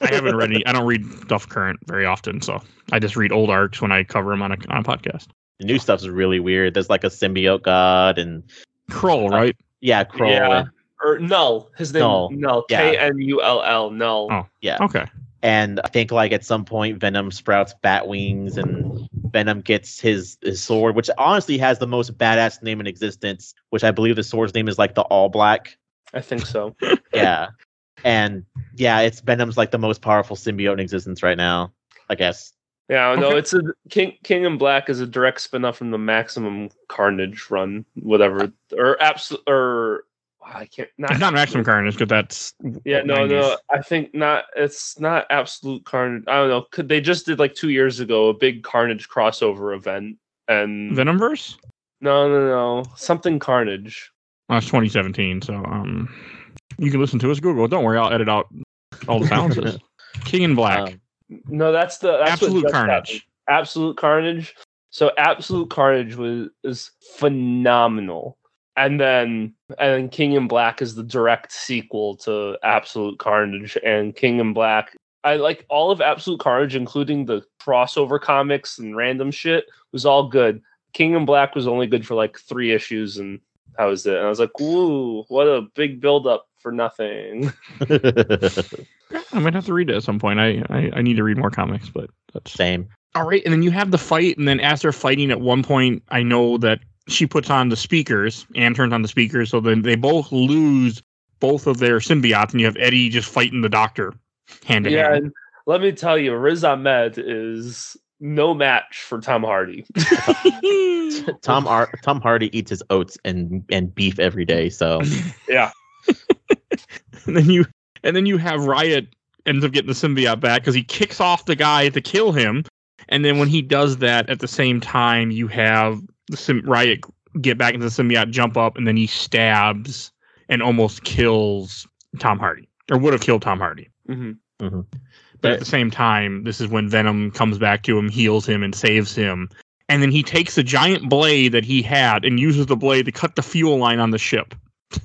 I haven't read any. I don't read Duff current very often, so I just read old arcs when I cover them on a on a podcast. The new stuff is really weird. There's like a symbiote god and Kroll, uh, right? yeah, Kroll. Yeah. Or Knull. His name Knull. Knull. Yeah. K N U L L. Knull. Oh. Yeah. Okay. And I think like at some point Venom sprouts bat wings and Venom gets his his sword, which honestly has the most badass name in existence, which I believe the sword's name is like the All Black. I think so. Yeah. and yeah, it's Venom's like the most powerful symbiote in existence right now, I guess. Yeah, no, it's a King King in Black is a direct spin-off from the Maximum Carnage run, whatever. Or absolute or I can't not It's not Maximum Carnage because that's Yeah, no, 90s. no. I think not. It's not absolute carnage. I don't know. Could they just did like two years ago a big carnage crossover event and Venomverse. no, no, no, something carnage. Oh, it's 2017, so um, you can listen to us. Google. Don't worry, I'll edit out all the silences. King in Black. Um, No, that's the that's Absolute Carnage. happened. Absolute Carnage. So Absolute Carnage was is phenomenal. And then and then King in Black is the direct sequel to Absolute Carnage and King in Black. I like all of Absolute Carnage, including the crossover comics and random shit, was all good. King in Black was only good for like three issues, and that was it. And I was like, "Woo, what a big build up for nothing." I might have to read it at some point. I, I I need to read more comics, but that's Same. all right. And then you have the fight, and then as they're fighting, at one point, I know that she puts on the speakers and turns on the speakers, so then they both lose both of their symbiotes, and you have Eddie just fighting the Doctor hand to Yeah, hand. and let me tell you, Riz Ahmed is no match for Tom Hardy. Tom Ar- Tom Hardy eats his oats and and beef every day, so yeah. and then you and then you have Riot ends up getting the symbiote back because he kicks off the guy to kill him, and then when he does that, at the same time you have the Sim- Riot get back into the symbiote, jump up, and then he stabs and almost kills Tom Hardy, or would have killed Tom Hardy. hmm But at the same time, this is when Venom comes back to him, heals him, and saves him. And then he takes the giant blade that he had and uses the blade to cut the fuel line on the ship.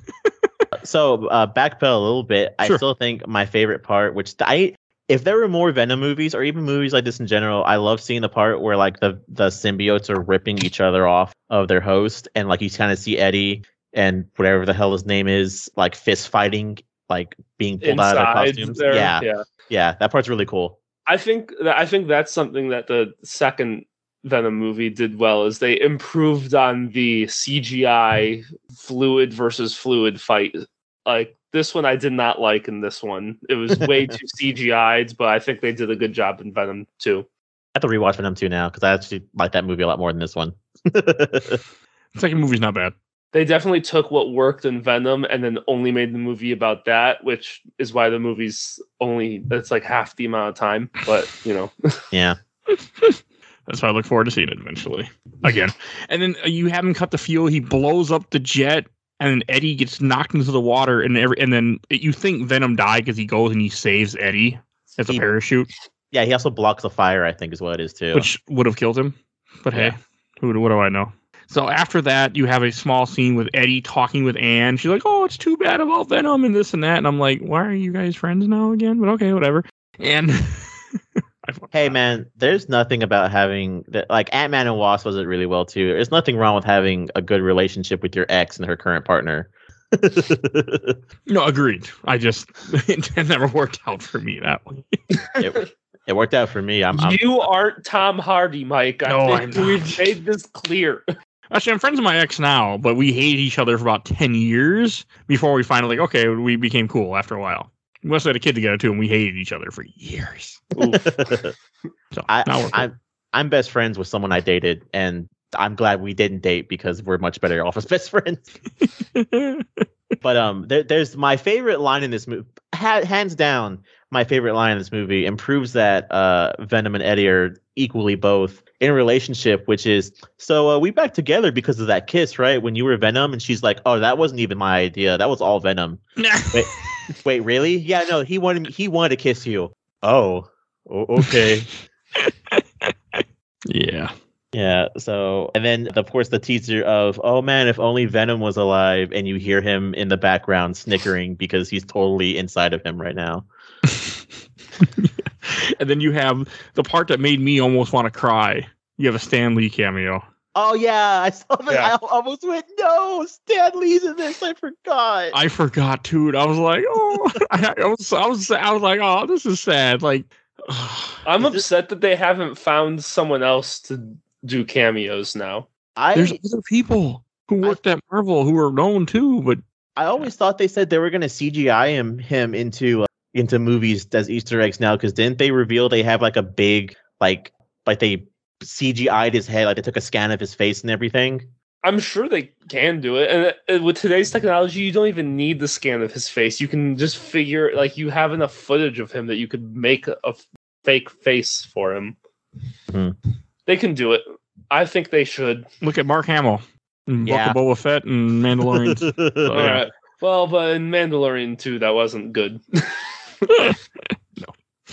So uh, backpedal a little bit. I still think my favorite part, which I, if there were more Venom movies or even movies like this in general, I love seeing the part where like the the symbiotes are ripping each other off of their host, and like you kind of see Eddie and whatever the hell his name is, like fist fighting, like being pulled out of their costumes. there, yeah, yeah. yeah, that part's really cool. I think that I think that's something that the second Venom movie did well is they improved on the CGI fluid versus fluid fight. Like this one I did not like in this one. It was way too CGI'd, but I think they did a good job in Venom too. I have to rewatch Venom 2 now because I actually like that movie a lot more than this one. The second movie's not bad. They definitely took what worked in Venom and then only made the movie about that, which is why the movie's only it's like half the amount of time. But you know, yeah. That's why I look forward to seeing it eventually. Again. And then uh, you have him cut the fuel, he blows up the jet, and then Eddie gets knocked into the water, and every and then you think Venom died because he goes and he saves Eddie as a He- parachute, Yeah, he also blocks the fire, I think is what it is too. which would have killed him. But hey, Yeah. who what do I know? So after that, you have a small scene with Eddie talking with Anne. She's like, "Oh, it's too bad about Venom and this and that." And I'm like, "Why are you guys friends now again?" But okay, whatever. And Hey man, there's nothing about having that like Ant Man and Wasp was it really well too. There's nothing wrong with having a good relationship with your ex and her current partner. no, agreed. I just it never worked out for me that way. it, it worked out for me. I'm, I'm you aren't Tom Hardy, Mike. I No, think I'm we've not. made this clear. Actually, I'm friends with my ex now, but we hated each other for about ten years before we finally like okay, we became cool after a while. We also had a kid together too, and we hated each other for years. So I, now we're cool. I'm I'm best friends with someone I dated, and I'm glad we didn't date because we're much better off as best friends. But um, there, there's my favorite line in this movie, ha- hands down. My favorite line in this movie and proves that uh, Venom and Eddie are equally both in a relationship, which is so uh, we back together because of that kiss, right? When you were Venom, and she's like, "Oh, that wasn't even my idea. That was all Venom." Wait, wait, really? Yeah, no, he wanted he wanted to kiss you. Oh, o- okay. yeah. Yeah. So, and then of course the teaser of, oh man, if only Venom was alive, and you hear him in the background snickering because he's totally inside of him right now. and then you have the part that made me almost want to cry. You have a Stan Lee cameo. Oh yeah, I saw that. Yeah. I almost went, no, Stan Lee's in this. I forgot. I forgot too. and I was like, oh, I, I was, I was, I was like, oh, this is sad. Like, I'm Is this- upset that they haven't found someone else to do cameos now. I there's other people who I- worked at Marvel who are known too, but I always thought they said they were gonna CGI him him into uh, into movies as Easter eggs now because didn't they reveal they have like a big like like they CGI'd his head like they took a scan of his face and everything. I'm sure they can do it. And uh, with today's technology, you don't even need the scan of his face. You can just figure, like, you have enough footage of him that you could make a fake face for him. Mhm. They can do it. I think they should. look at Mark Hamill, and Yeah. Book of Boba Fett, and Mandalorian. All yeah. right. Well, but in Mandalorian 2, that wasn't good.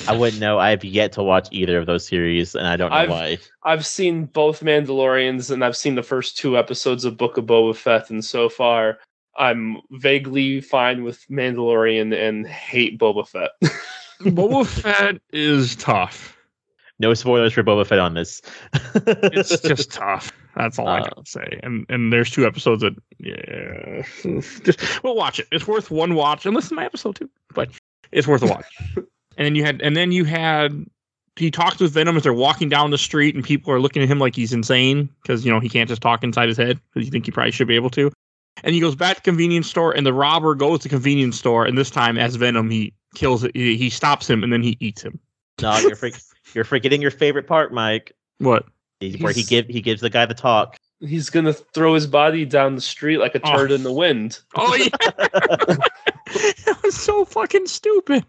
I wouldn't know. I have yet to watch either of those series, and I don't know I've- why. I've seen both Mandalorians and I've seen the first two episodes of Book of Boba Fett, and so far I'm vaguely fine with Mandalorian and hate Boba Fett. Boba Fett is tough. No spoilers for Boba Fett on this. It's just tough. That's all I Uh, can say. And and there's two episodes that yeah, just we'll watch it. It's worth one watch and listen to my episode too. But it's worth a watch. And then you had and then you had he talks with Venom as they're walking down the street and people are looking at him like he's insane because you know he can't just talk inside his head because you think he probably should be able to. And he goes back to the convenience store and the robber goes to the convenience store and this time as Venom he kills it. He, he stops him and then he eats him. no, you're freak, you're forgetting your favorite part, Mike. What? Where he give he gives the guy the talk. He's gonna throw his body down the street like a Oh. turd in the wind. Oh yeah. that was so fucking stupid.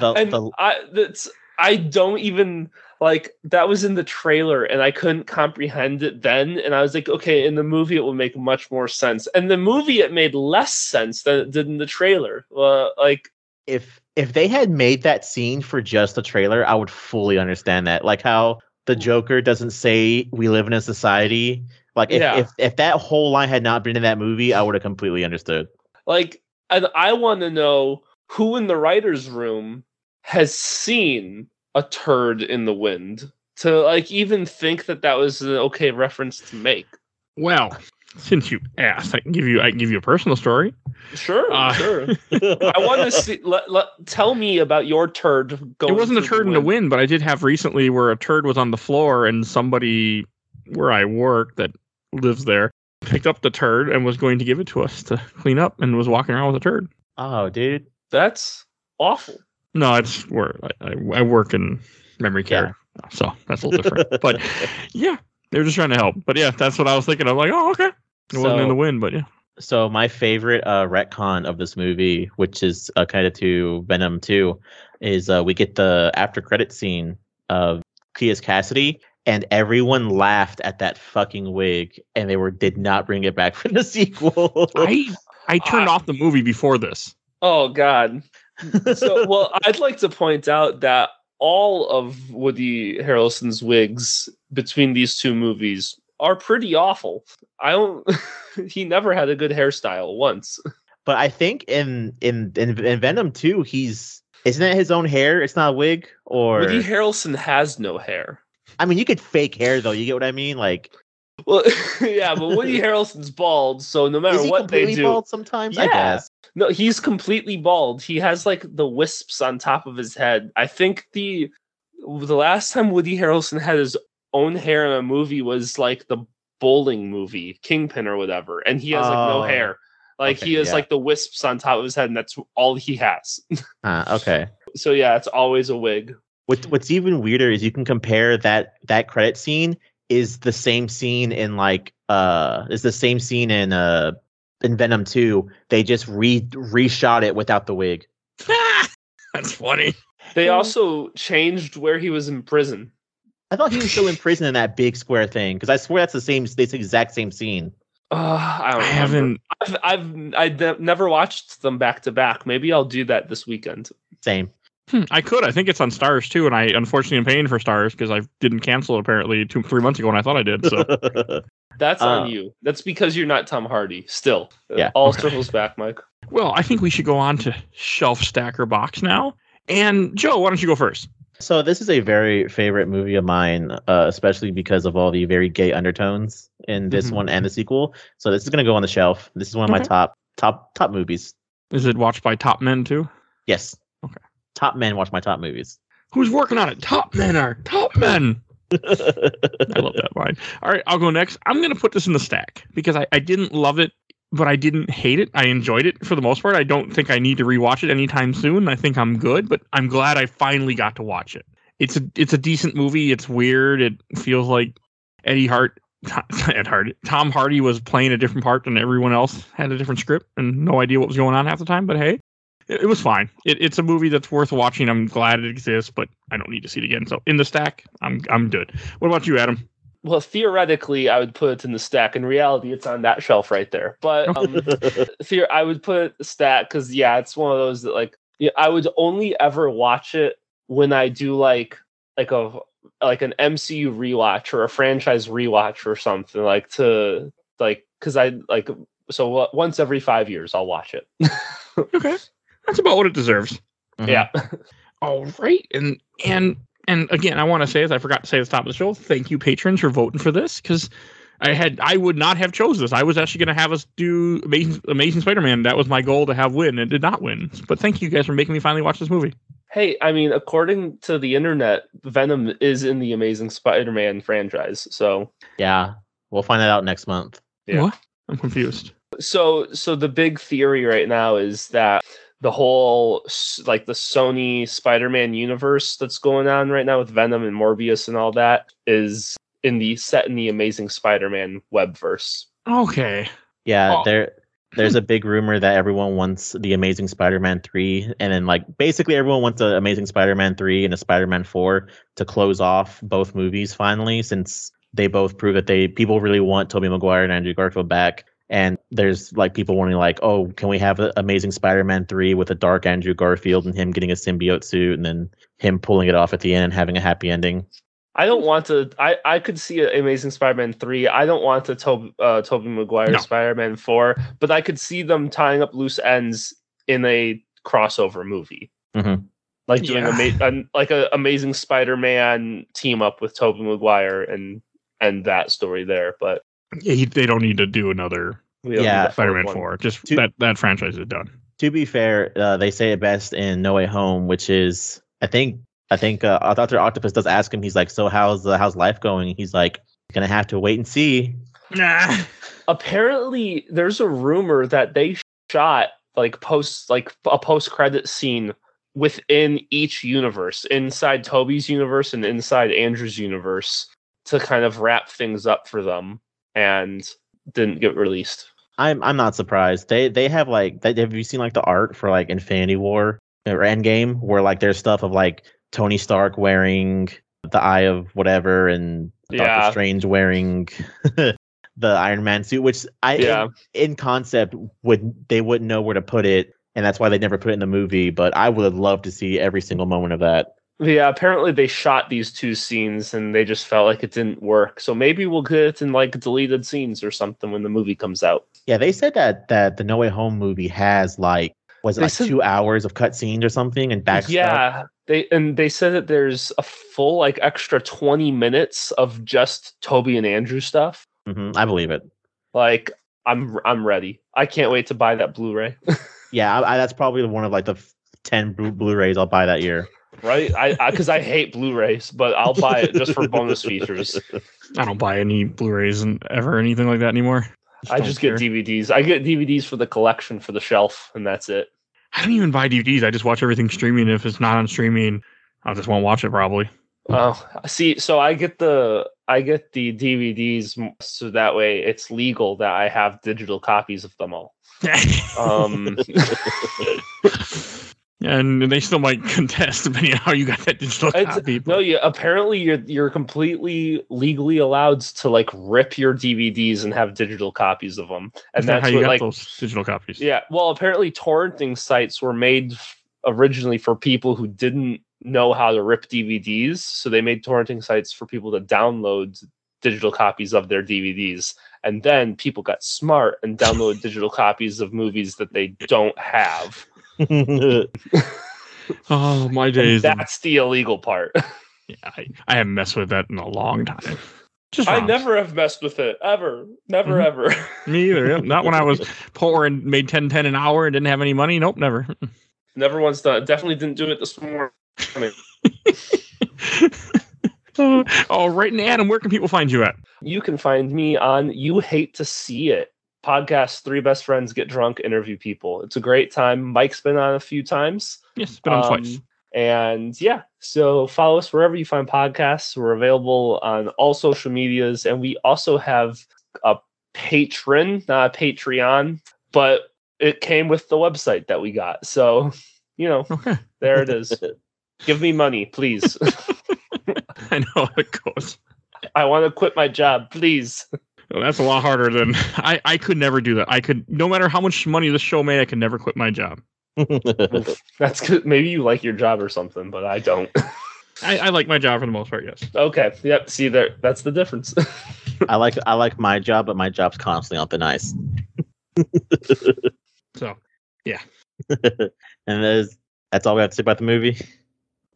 The, and the I that's I don't even like that was in the trailer and I couldn't comprehend it then and I was like okay in the movie it will make much more sense and the movie it made less sense than it did in the trailer uh, like if if they had made that scene for just the trailer, I would fully understand that. Like how the Joker doesn't say we live in a society. Like if Yeah. if, if that whole line had not been in that movie, I would have completely understood. like and I want to know who in the writers room has seen a turd in the wind to like even think that that was an okay reference to make Well, since you asked, I can give you I can give you a personal story. sure Uh, sure I want to see. Let, let, tell me about your turd. Going it wasn't a through turd in the wind, but I did have recently where a turd was on the floor and somebody where I work that lives there picked up the turd and was going to give it to us to clean up and was walking around with a turd. oh, dude. That's awful. No, it's where I, I, I work in memory care, so that's a little different. but yeah, they were just trying to help. But yeah, that's what I was thinking. I'm like, oh, okay. It wasn't in the wind, but yeah. So my favorite uh, retcon of this movie, which is uh, kind of to Venom 2, is uh, we get the after credit scene of Cletus Kasady, and everyone laughed at that fucking wig, and they were did not bring it back for the sequel. I I turned I- off the movie before this. Oh God. So well, I'd like to point out that all of Woody Harrelson's wigs between these two movies are pretty awful. I don't. he never had a good hairstyle once. but I think in in in, in Venom 2, he's isn't it his own hair? It's not a wig, or Woody Harrelson has no hair. I mean, you could fake hair though. You get what I mean? Like, Well, yeah, but Woody Harrelson's bald, so no matter what they do, bald sometimes? I Yeah. guess. No, he's completely bald. He has like the wisps on top of his head. I think the the last time Woody Harrelson had his own hair in a movie was like the bowling movie, Kingpin or whatever, and he has like no Oh, hair. Like okay, he has yeah. like the wisps on top of his head, and that's all he has. Uh, okay. so yeah, it's always a wig. What what's even weirder is you can compare that that credit scene is the same scene in like uh is the same scene in uh in Venom 2. They just re reshot it without the wig. That's funny. They also changed where he was in prison. I thought he was still in prison in that big square thing because I swear that's the same this exact same scene. Uh, I don't I haven't. I've, I've I ne- never watched them back to back. Maybe I'll do that this weekend. Same. Hmm, I could. I think it's on Starz too, and I unfortunately am paying for Starz because I didn't cancel it apparently two three months ago, and I thought I did. So That's Uh, on you. That's because you're not Tom Hardy. Still, Yeah, all okay. circles back, Mike. well, I think we should go on to shelf stacker box now. And Joe, why don't you go first? so this is a very favorite movie of mine, uh, especially because of all the very gay undertones in this Mhm. one and the sequel. So this is gonna go on the shelf. This is one of my top top top movies. Is it watched by top men too? Yes. Top men watch my top movies. Who's working on it? Top men are top men. I love that line. All right, I'll go next. I'm going to put this in the stack because I, I didn't love it, but I didn't hate it. I enjoyed it for the most part. I don't think I need to rewatch it anytime soon. I think I'm good, but I'm glad I finally got to watch it. It's a it's a decent movie. It's weird. It feels like Eddie Hart, Ed Hart, Tom Hardy was playing a different part than everyone else. Had a different script and no idea what was going on half the time. But hey, it, it was fine. It, it's a movie that's worth watching. I'm glad it exists, but I don't need to see it again. So in the stack, I'm I'm good. What about you, Adam? Well, theoretically, I would put it in the stack. In reality, it's on that shelf right there. But um, theor- I would put it stack because yeah, it's one of those that like yeah, I would only ever watch it when I do like like a like an MCU rewatch or a franchise rewatch or something like to like because I like so once every five years I'll watch it. Okay, that's about what it deserves. Mhm. yeah. All right, and and and again, I want to say, as I forgot to say at the top of the show, thank you, patrons, for voting for this because I had I would not have chose this. I was actually going to have us do Amazing Amazing Spider-Man. That was my goal to have win. and did not win, but thank you guys for making me finally watch this movie. Hey, I mean, according to the internet, Venom is in the Amazing Spider-Man franchise. So Yeah. We'll find that out next month. Yeah. What? I'm confused. so so the big theory right now is that the whole like the Sony Spider-Man universe that's going on right now with Venom and Morbius and all that is in the set in the Amazing Spider-Man webverse. Okay. Yeah, Oh. they're there's a big rumor that everyone wants the Amazing Spider-Man three, and then like basically everyone wants a Amazing Spider-Man three and a Spider-Man four to close off both movies finally, since they both prove that they people really want Tobey Maguire and Andrew Garfield back. And there's like people wanting like, oh, can we have the Amazing Spider-Man three with a dark Andrew Garfield and him getting a symbiote suit and then him pulling it off at the end and having a happy ending? I don't want to. I, I could see a Amazing Spider-Man three. I don't want to Tobey uh, Tobey Maguire No. Spider-Man four, but I could see them tying up loose ends in a crossover movie, Mhm. like doing Yeah. ama- an, like a Amazing Spider-Man team up with Tobey Maguire and and that story there. But Yeah, he, they don't need to do another we don't need Yeah. Spider-Man one. four. Just Two- that that franchise is done. to be fair, uh, they say it best in No Way Home, which is I think I think uh, Doctor Octopus does ask him. He's like, "So how's uh, how's life going?" He's like, "Gonna have to wait and see." Nah. apparently there's a rumor that they shot like post like a post credit scene within each universe inside Tobey's universe and inside andrew's universe to kind of wrap things up for them and didn't get released I'm I'm not surprised. They they have like they, have you seen like the art for like Infinity War or Endgame where like there's stuff of like Tony Stark wearing the eye of whatever and Yeah. Doctor Strange wearing the Iron Man suit, which I Yeah. in, in concept would they wouldn't know where to put it, and that's why they never put it in the movie. But I would love to see every single moment of that. Yeah apparently they shot these two scenes and they just felt like it didn't work so maybe we'll get it in like deleted scenes or something when the movie comes out Yeah, they said that that the No Way Home movie has like was it They like said- two hours of cutscenes or something and back stuff. yeah they and they said that there's a full like extra 20 minutes of just Tobey and andrew stuff hmm I believe it. like i'm i'm ready i can't wait to buy that blu-ray Yeah, I, I, that's probably one of like the f- ten Blu- Blu-rays I'll buy that year. Right i because I, hate blu-rays but i'll buy it just for bonus features I don't buy any Blu-rays and ever anything like that anymore. i just care. get dvds i get dvds for the collection for the shelf and that's it I don't even buy DVDs. I just watch everything streaming. If it's not on streaming, I just won't watch it probably. oh see so i get the i get the dvds so that way it's legal that i have digital copies of them all um and they still might contest depending on how you got that digital It's- copy. No, yeah. Apparently, you're you're completely legally allowed to like rip your DVDs and have digital copies of them, and that's how you what got like those digital copies. yeah. Well, apparently, torrenting sites were made originally for people who didn't know how to rip DVDs, so they made torrenting sites for people to download digital copies of their DVDs, and then people got smart and downloaded digital copies of movies that they don't have. Oh my And days. that's the illegal part. Yeah, I, I haven't messed with that in a long time. Just I never have messed with it ever, never Mhm. ever. Me either. Not when I was poor and made 10 10 an hour and didn't have any money. Nope, never. Never once done. Definitely didn't do it this morning. Uh, oh, right. And Adam, where can people find you at? You can find me on You Hate to See It podcast. Three best friends get drunk, interview people. It's a great time. Mike's been on a few times. Yes, been on Um, twice. And yeah, so follow us wherever you find podcasts. We're available on all social medias, and we also have a patron, not a Patreon, but it came with the website that we got. So, you know, Okay. there it is. Give me money, please. I know how it goes. I want to quit my job, please. Well, that's a lot harder than I, I could never do that. I could, no matter how much money the show made, I could never quit my job. That's good. Maybe you like your job or something, but I don't. I, I like my job for the most part, yes. okay. Yep. See there. That's the difference. I like I like my job, but my job's constantly on the ice. So, yeah. and there's, that's all we have to say about the movie.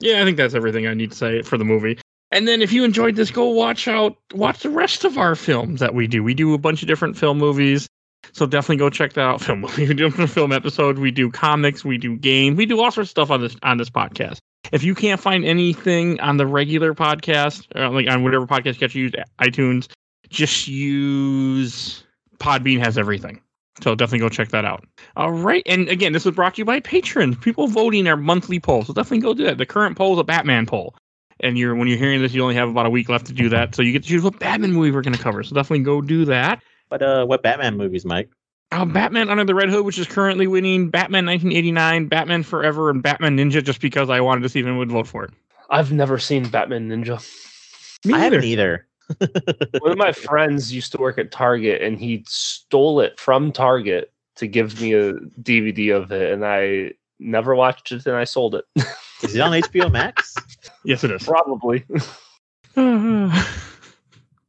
yeah, I think that's everything I need to say for the movie. And then if you enjoyed this, go watch out, watch the rest of our films that we do. We do a bunch of different film movies. So definitely go check that out. Film. We do a film episode. We do comics. We do games. We do all sorts of stuff on this on this podcast. If you can't find anything on the regular podcast, or like on whatever podcast catch you use, iTunes, just use Podbean has everything. So definitely go check that out. All right. And again, this was brought to you by patrons. People voting our monthly poll. So definitely go do that. The current poll is a Batman poll. And you're when you're hearing this, you only have about a week left to do that. So you get to choose what Batman movie we're gonna cover. So definitely go do that. But uh, what Batman movies, Mike? uh, Batman Under the Red Hood, which is currently winning, Batman 1989, Batman Forever, and Batman Ninja, just because I wanted to see if anyone would vote for it. I've never seen Batman Ninja. Me I neither. haven't either. One of my friends used to work at Target and he stole it from Target to give me a DVD of it, and I never watched it and I sold it. Is it on HBO Max? Yes, it is. Probably. Uh,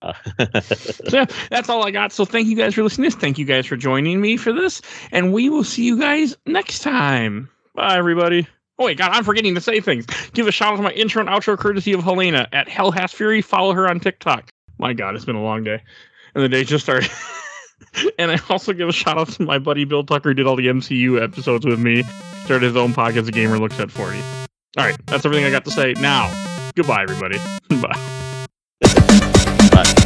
So yeah, that's all I got. So thank you guys for listening. this. Thank you guys for joining me for this, and we will see you guys next time. Bye, everybody. Oh wait, God, I'm forgetting to say things. Give a shout out to my intro and outro courtesy of Helena at Hell Has Fury. Follow her on TikTok. My God, it's been a long day, and the day just started. and I also give a shout out to my buddy Bill Tucker, who did all the MCU episodes with me. Started his own podcast, The Gamer Looks at 40. All right, that's everything I got to say. Now, goodbye, everybody. Bye. but